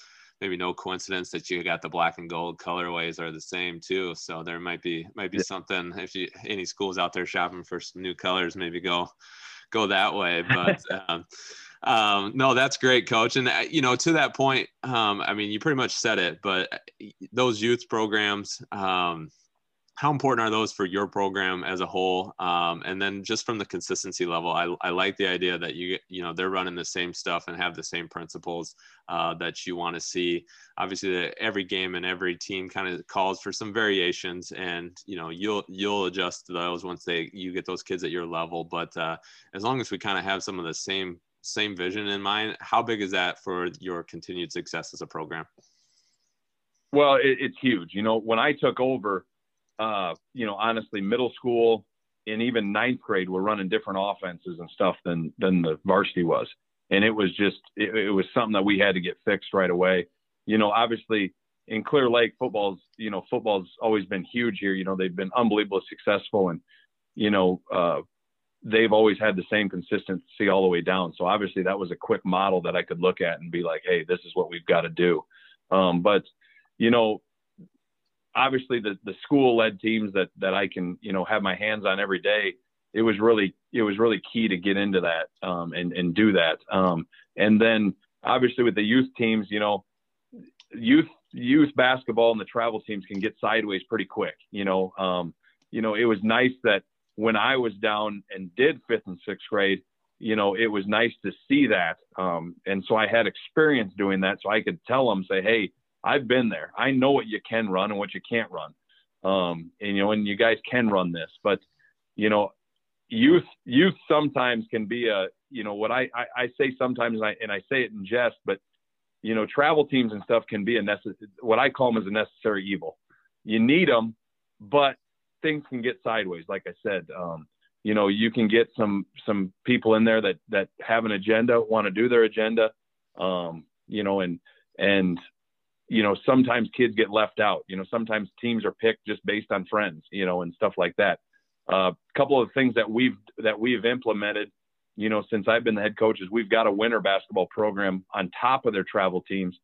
maybe no coincidence that you got the black and gold colorways are the same too. So there might be might be yeah. something if you any schools out there shopping for some new colors, maybe go go that way. But [LAUGHS] um, um, no, that's great, coach. And uh, you know, to that point, um, I mean, you pretty much said it. But uh, those youth programs, um, how important are those for your program as a whole? Um, and then just from the consistency level, I, I like the idea that you you know they're running the same stuff and have the same principles uh, that you want to see. Obviously, the, every game and every team kind of calls for some variations, and you know you'll you'll adjust those once they you get those kids at your level. But uh, as long as we kind of have some of the same same vision in mind, how big is that for your continued success as a program? Well, it, it's huge. You know, when I took over uh, you know, honestly, middle school and even ninth grade were running different offenses and stuff than than the varsity was, and it was just it, it was something that we had to get fixed right away. You know, obviously in Clear Lake, football's you know football's always been huge here. You know, they've been unbelievably successful, and you know. Uh, they've always had the same consistency all the way down. So obviously that was a quick model that I could look at and be like, hey, this is what we've got to do. Um, but you know, obviously the the school led teams that that I can you know have my hands on every day. It was really it was really key to get into that um, and and do that. Um, and then obviously with the youth teams, you know, youth youth basketball and the travel teams can get sideways pretty quick. You know, um, you know it was nice that when I was down and did fifth and sixth grade, you know, it was nice to see that. Um, and so I had experience doing that. So I could tell them, say, Hey, I've been there. I know what you can run and what you can't run. Um, and you know, and you guys can run this, but you know, youth youth sometimes can be a you know what I, I, I say sometimes and I, and I say it in jest, but you know, travel teams and stuff can be a necessary what I call them as a necessary evil. you need them, but things can get sideways. Like I said, um, you know, you can get some some people in there that that have an agenda, want to do their agenda, um, you know, and and you know sometimes kids get left out. You know, sometimes teams are picked just based on friends, you know, and stuff like that. A uh, couple of things that we've that we've implemented, you know, since I've been the head coach is we've got a winter basketball program on top of their travel teams.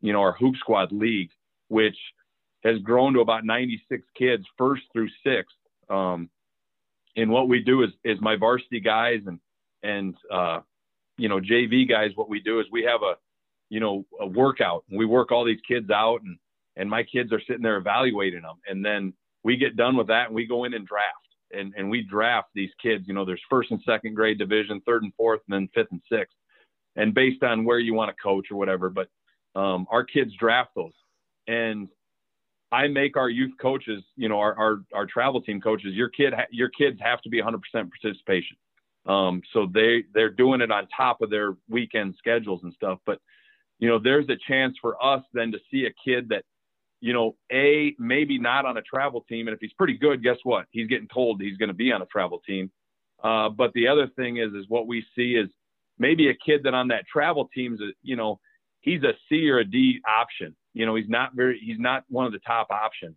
You know, our Hoop Squad League, which has grown to about 96 kids, first through sixth. Um, and what we do is is my varsity guys and and uh, you know JV guys. What we do is we have a you know a workout. We work all these kids out, and and my kids are sitting there evaluating them, and then we get done with that, and we go in and draft. And, and we draft these kids, you know, there's first and second grade division, third and fourth, and then fifth and sixth. And based on where you want to coach or whatever, but um, our kids draft those. And I make our youth coaches, you know, our, our, our travel team coaches, your kid, your kids have to be 100% participation. Um, so they, they're doing it on top of their weekend schedules and stuff. But, you know, there's a chance for us then to see a kid that, you know, a maybe not on a travel team. And if he's pretty good, guess what? He's getting told he's going to be on a travel team. Uh, but the other thing is, is what we see is maybe a kid that on that travel team is, a, you know, he's a C or a D option you know, he's not very, he's not one of the top options.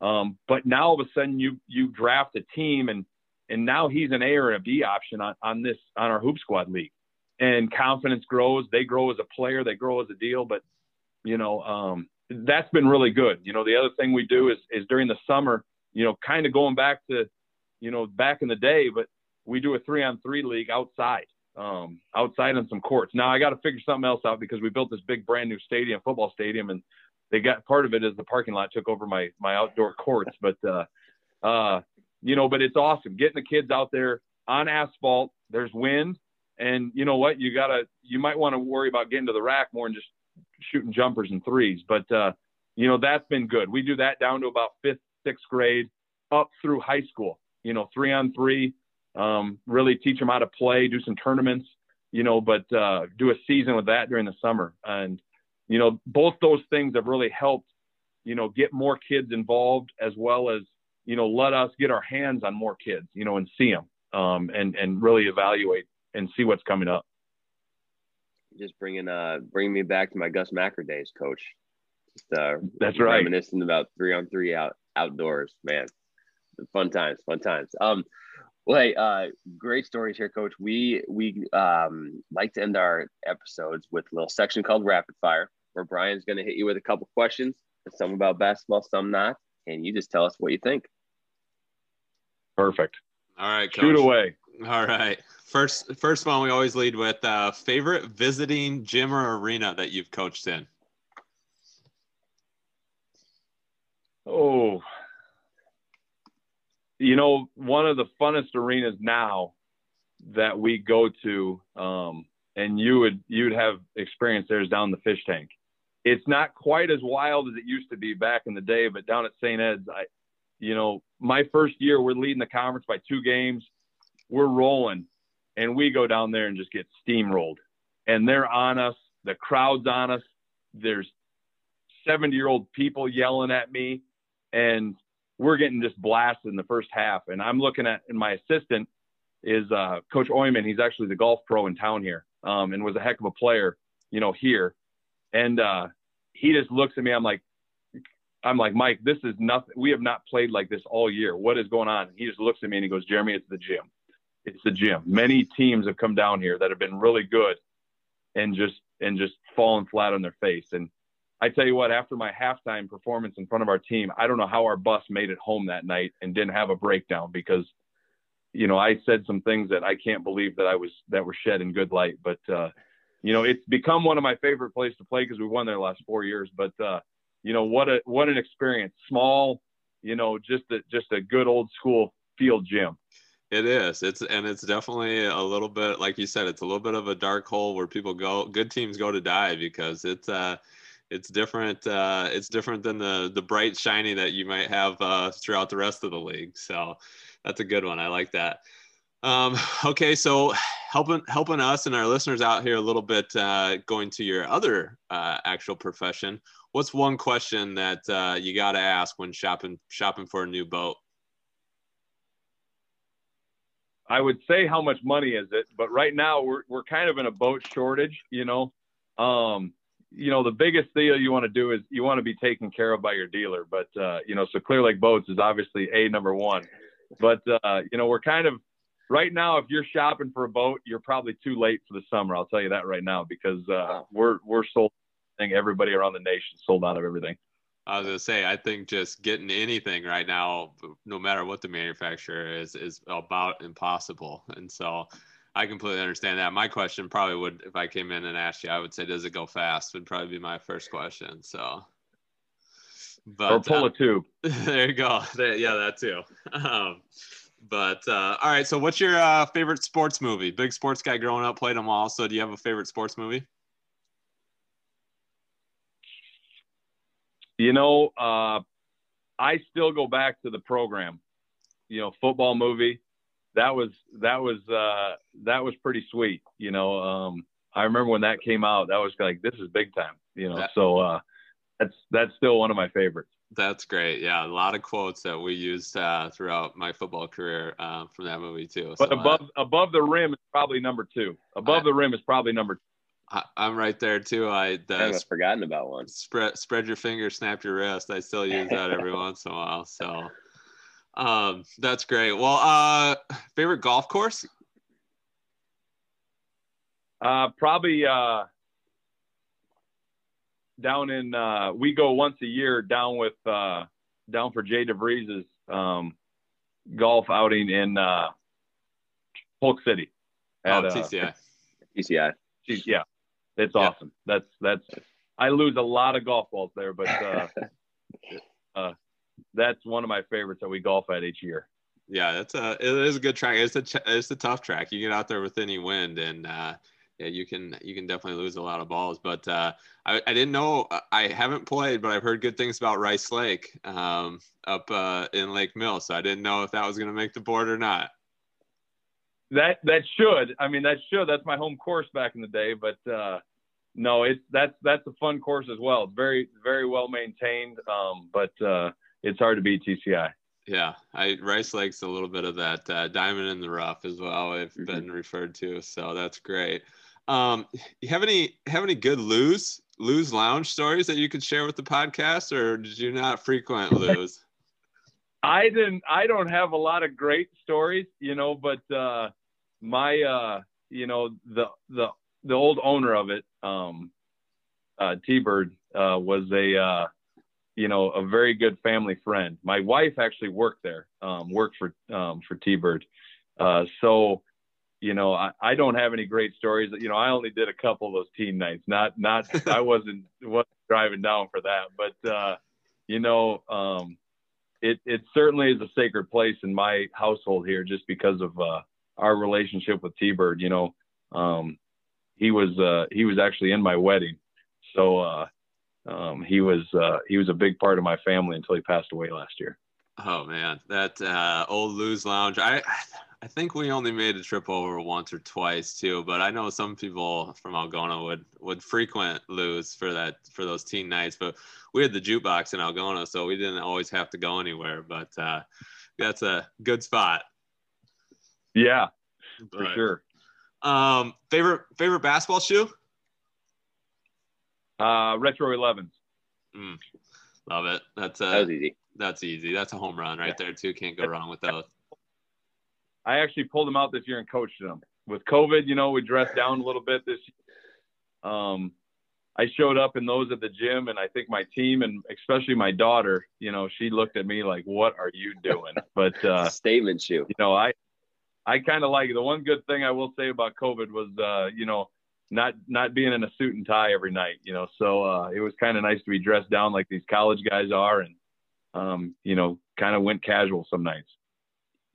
Um, but now all of a sudden you you draft a team and and now he's an A or a B option on, on this on our hoop squad league. And confidence grows, they grow as a player, they grow as a deal. But you know, um, that's been really good. You know, the other thing we do is is during the summer, you know, kind of going back to, you know, back in the day, but we do a three on three league outside um, outside on some courts. Now I got to figure something else out because we built this big brand new stadium, football stadium, and they got part of it is the parking lot took over my my outdoor courts. But uh, uh, you know, but it's awesome getting the kids out there on asphalt. There's wind, and you know what? You gotta you might want to worry about getting to the rack more than just shooting jumpers and threes. But uh, you know that's been good. We do that down to about fifth, sixth grade, up through high school. You know, three on three um, really teach them how to play, do some tournaments, you know, but uh, do a season with that during the summer. And, you know, both those things have really helped, you know, get more kids involved as well as, you know, let us get our hands on more kids, you know, and see them um, and, and really evaluate and see what's coming up. Just bringing, uh, bringing me back to my Gus Macker days, coach. Just, uh, That's right. Reminiscing about three on three out outdoors, man. Fun times, fun times. Um, well, hey, uh, great stories here, Coach. We we um, like to end our episodes with a little section called Rapid Fire, where Brian's going to hit you with a couple questions, some about basketball, some not, and you just tell us what you think. Perfect. All right, Coach. shoot away. All right. First, first one we always lead with uh, favorite visiting gym or arena that you've coached in. Oh, you know, one of the funnest arenas now that we go to, um, and you would you would have experience there is down the fish tank. It's not quite as wild as it used to be back in the day, but down at St. Ed's, I, you know, my first year we're leading the conference by two games, we're rolling, and we go down there and just get steamrolled, and they're on us, the crowd's on us. There's 70 year old people yelling at me, and we're getting just blasted in the first half. And I'm looking at, and my assistant is uh, Coach Oyman. He's actually the golf pro in town here, um, and was a heck of a player, you know, here. And uh, he just looks at me. I'm like, I'm like, Mike, this is nothing. We have not played like this all year. What is going on? And he just looks at me and he goes, Jeremey, it's the gym. It's the gym. Many teams have come down here that have been really good and just and just fallen flat on their face. And I tell you what, after my halftime performance in front of our team, I don't know how our bus made it home that night and didn't have a breakdown because, you know, I said some things that I can't believe that I was that were shed in good light. But uh, you know, it's become one of my favorite places to play because we won there the last four years. But uh, you know, what a what an experience. Small, you know, just a just a good old school field gym. It is. It's and it's definitely a little bit like you said. It's a little bit of a dark hole where people go. Good teams go to die because it's uh it's different. Uh, it's different than the the bright shiny that you might have uh, throughout the rest of the league. So that's a good one. I like that. Um, [SIGHS] okay, so helping helping us and our listeners out here a little bit, uh, going to your other uh, actual profession. what's one question that uh, you got to ask when shopping shopping for a new boat? I would say how much money is it, but right now we're we're kind of in a boat shortage. You know, um, you know the biggest deal you want to do is you want to be taken care of by your dealer. But uh, you know, so Clear Lake Boats is obviously a number one. But uh, you know, we're kind of right now. If you're shopping for a boat, you're probably too late for the summer. I'll tell you that right now because uh, we're we're sold. Everybody around the nation sold out of everything. I was gonna say, I think just getting anything right now, no matter what the manufacturer is, is about impossible. And so, I completely understand that. My question probably would, if I came in and asked you, I would say, does it go fast? Would probably be my first question. So, but or pull uh, a tube. [LAUGHS] there you go. yeah, that too. [LAUGHS] Um, but uh, all right. So, what's your uh, favorite sports movie? Big sports guy growing up, played them all. So, do you have a favorite sports movie? You know, uh, I still go back to the program. You know, football movie. That was that was uh, that was pretty sweet. You know, um, I remember when that came out. That was like this is big time. You know, that, so uh, that's that's still one of my favorites. That's great. Yeah, a lot of quotes that we used uh, throughout my football career uh, from that movie too. But so, uh, above above the rim is probably number two. Above I, the rim is probably number two. I, am right there too. I the, I have forgotten about one. Spread spread your finger, snap your wrist. I still use that every [LAUGHS] once in a while. So um, that's great. Well, uh, favorite golf course? Uh, probably uh, down in uh, we go once a year down with uh, down for Jay DeVries's um, golf outing in uh, Polk City. At, oh, TCI. Uh, TCI. Yeah, it's yeah. awesome. That's that's I lose a lot of golf balls there, but uh, [LAUGHS] uh, that's one of my favorites that we golf at each year. Yeah, that's a it is a good track. It's a it's a tough track. You get out there with any wind, and uh, yeah, you can you can definitely lose a lot of balls. But uh, I, I didn't know I haven't played, but I've heard good things about Rice Lake um, up uh, in Lake Mill. So I didn't know if that was going to make the board or not. That that should. I mean, that should. That's my home course back in the day. But uh, no, it's that's that's a fun course as well. It's very very well maintained, um, but uh, it's hard to beat TCI. Yeah, I Rice Lake's a little bit of that uh, diamond in the rough as well. I've mm-hmm. been referred to, so that's great. Um, you have any have any good Lou's Lou's lounge stories that you could share with the podcast, or did you not frequent Lou's? [LAUGHS] I didn't. I don't have a lot of great stories, you know, but uh, my uh, you know the the the old owner of it, um, uh, T-Bird, uh, was a, uh, you know, a very good family friend. My wife actually worked there, um, worked for, um, for T-Bird. Uh, so, you know, I, I don't have any great stories. You know, I only did a couple of those teen nights. Not, not, [LAUGHS] I wasn't, wasn't driving down for that, but, uh, you know, um, it, it certainly is a sacred place in my household here, just because of, uh, our relationship with T-Bird, you know, um, he was uh, he was actually in my wedding, so uh, um, he was uh, he was a big part of my family until he passed away last year. Oh man, that uh, old Lou's Lounge. I I think we only made a trip over once or twice too, but I know some people from Algona would would frequent Lou's for that for those teen nights. But we had the jukebox in Algona, so we didn't always have to go anywhere. But uh, that's a good spot. Yeah, for sure. Um, favorite favorite basketball shoe? Uh, retro 11s. Mm, love it. That's uh, that was easy. That's easy. That's a home run right yeah. there too. Can't go wrong with those. I actually pulled them out this year and coached them. With COVID, you know, we dressed down a little bit this year. Um, I showed up in those at the gym, and I think my team and especially my daughter, you know, she looked at me like, "What are you doing?" [LAUGHS] But uh, statement shoe. You know, I I kind of like it. The one good thing I will say about COVID was, uh, you know, not not being in a suit and tie every night. You know, so uh, it was kind of nice to be dressed down like these college guys are, and um, you know, kind of went casual some nights.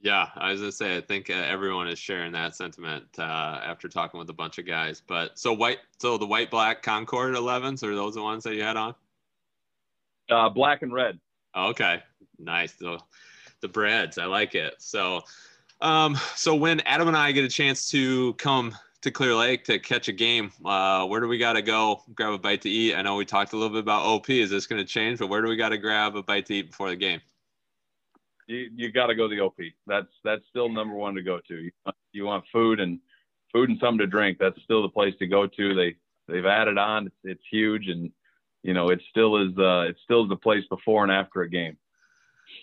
Yeah, I was gonna say I think uh, everyone is sharing that sentiment uh, after talking with a bunch of guys. But so white, so the white black Concord 11s are those the ones that you had on? Uh, black and red. okay, nice. The the Breds, I like it. So um, so when Adam and I get a chance to come to Clear Lake to catch a game, uh, where do we got to go grab a bite to eat? I know we talked a little bit about OP. Is this going to change? But where do we got to grab a bite to eat before the game? You, you got to go to the OP. That's that's still number one to go to. You, you want food and food and something to drink. That's still the place to go to. They they've added on. It's, it's huge, and you know it still is. Uh, it still is the place before and after a game.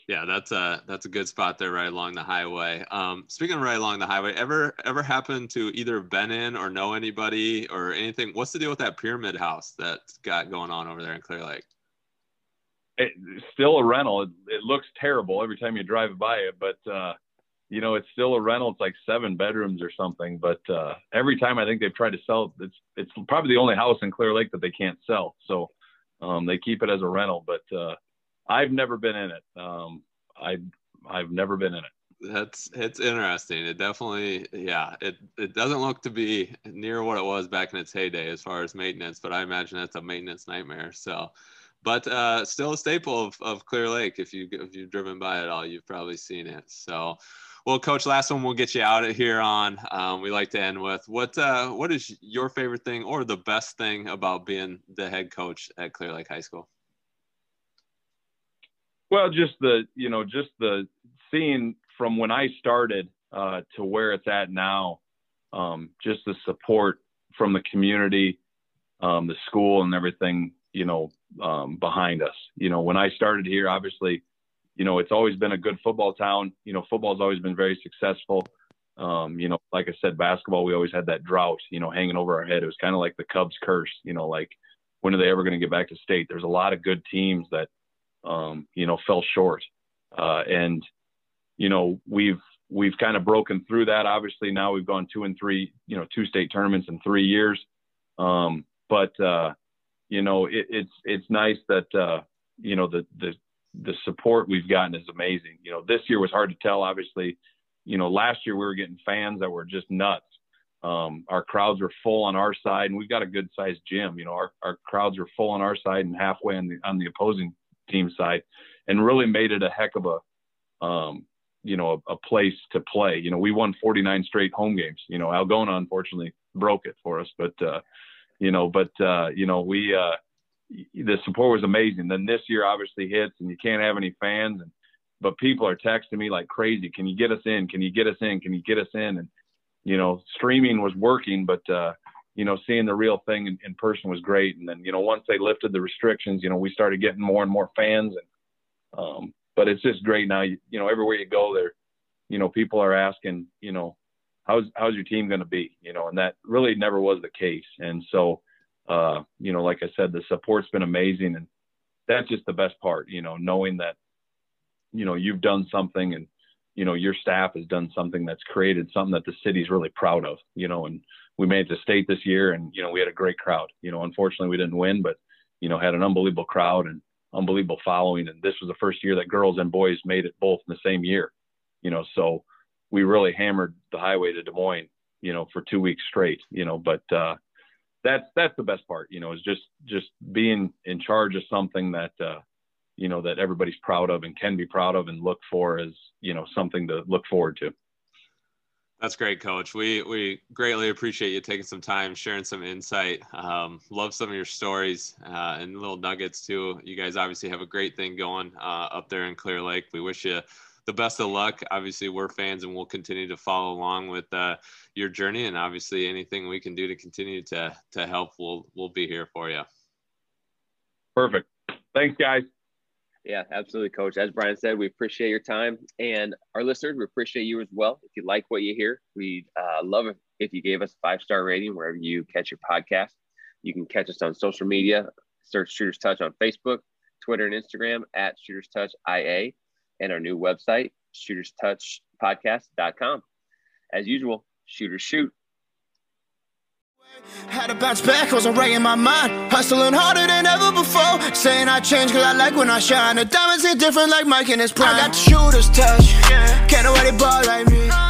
Yeah, that's a that's a good spot there, right along the highway. Um, speaking of right along the highway, ever ever happen to either been in or know anybody or anything? What's the deal with that pyramid house that's got going on over there in Clear Lake? It's still a rental. It, it looks terrible every time you drive by it, but uh, you know it's still a rental. It's like seven bedrooms or something. But uh, every time I think they've tried to sell, it's it's probably the only house in Clear Lake that they can't sell. So um, they keep it as a rental, but. Uh, I've never been in it. Um, I I've never been in it. That's it's interesting. It definitely, yeah, it it doesn't look to be near what it was back in its heyday as far as maintenance, but I imagine that's a maintenance nightmare. So, but uh, still a staple of, of Clear Lake. If you if you've driven by it all, you've probably seen it. So, well, Coach, last one we'll get you out of here on. Um, we like to end with what uh, what is your favorite thing or the best thing about being the head coach at Clear Lake High School? Well, just the you know just the seeing from when I started uh, to where it's at now, um, just the support from the community, um, the school, and everything you know um, behind us. You know, when I started here, obviously, you know it's always been a good football town. You know, football's always been very successful. Um, you know, like I said, basketball, we always had that drought, you know, hanging over our head. It was kind of like the Cubs curse, you know, like when are they ever going to get back to state? There's a lot of good teams that um, you know, fell short. Uh, and, you know, we've, we've kind of broken through that. Obviously now we've gone two and three, you know, two state tournaments in three years. Um, but, uh, you know, it, it's, it's nice that, uh, you know, the, the, the support we've gotten is amazing. You know, this year was hard to tell, obviously, you know, last year we were getting fans that were just nuts. Um, our crowds were full on our side and we've got a good sized gym. You know, our, our crowds are full on our side and halfway on the, on the opposing team side and really made it a heck of a, um, you know, a, a, place to play. You know, we won 49 straight home games. You know, Algona unfortunately broke it for us, but, uh, you know, but, uh, you know, we, uh, the support was amazing. Then this year obviously hits and you can't have any fans and, but people are texting me like crazy. Can you get us in? Can you get us in? Can you get us in? And, you know, streaming was working, but, uh, you know, seeing the real thing in, in, person was great. And then, you know, once they lifted the restrictions, you know, we started getting more and more fans. And, um, but it's just great now. You, you know, everywhere you go there, you know, people are asking, you know, how's, how's your team going to be, you know, and that really never was the case. And so, uh, you know, like I said, the support's been amazing and that's just the best part, you know, knowing that, you know, you've done something and, you know, your staff has done something that's created something that the city's really proud of, you know, and, we made the state this year, and you know we had a great crowd. You know, unfortunately we didn't win, but you know had an unbelievable crowd and unbelievable following. And this was the first year that girls and boys made it both in the same year. You know, so we really hammered the highway to Des Moines. You know, for two weeks straight. You know, but uh, that's that's the best part. You know, is just just being in charge of something that uh, you know that everybody's proud of and can be proud of and look for as you know something to look forward to. That's great, Coach. We we greatly appreciate you taking some time, sharing some insight. Um, love some of your stories uh, and little nuggets too. You guys obviously have a great thing going uh, up there in Clear Lake. We wish you the best of luck. Obviously, we're fans and we'll continue to follow along with uh, your journey. And obviously, anything we can do to continue to to help, we'll we'll be here for you. Perfect. Thanks, guys. Yeah, absolutely, Coach. As Brian said, we appreciate your time and our listeners. We appreciate you as well. If you like what you hear, we uh, love it if you gave us a five star rating wherever you catch your podcast. You can catch us on social media. Search Shooters Touch on Facebook, Twitter, and Instagram at Shooters Touch IA, and our new website, shooterstouchpodcast.com. As usual, shooters shoot. Had to bounce back, I wasn't right in my mind. Hustling harder than ever before. Saying I change cause I like when I shine. The diamonds hit different like Mike in his prime. I got the shooter's touch. Can't nobody ball like me.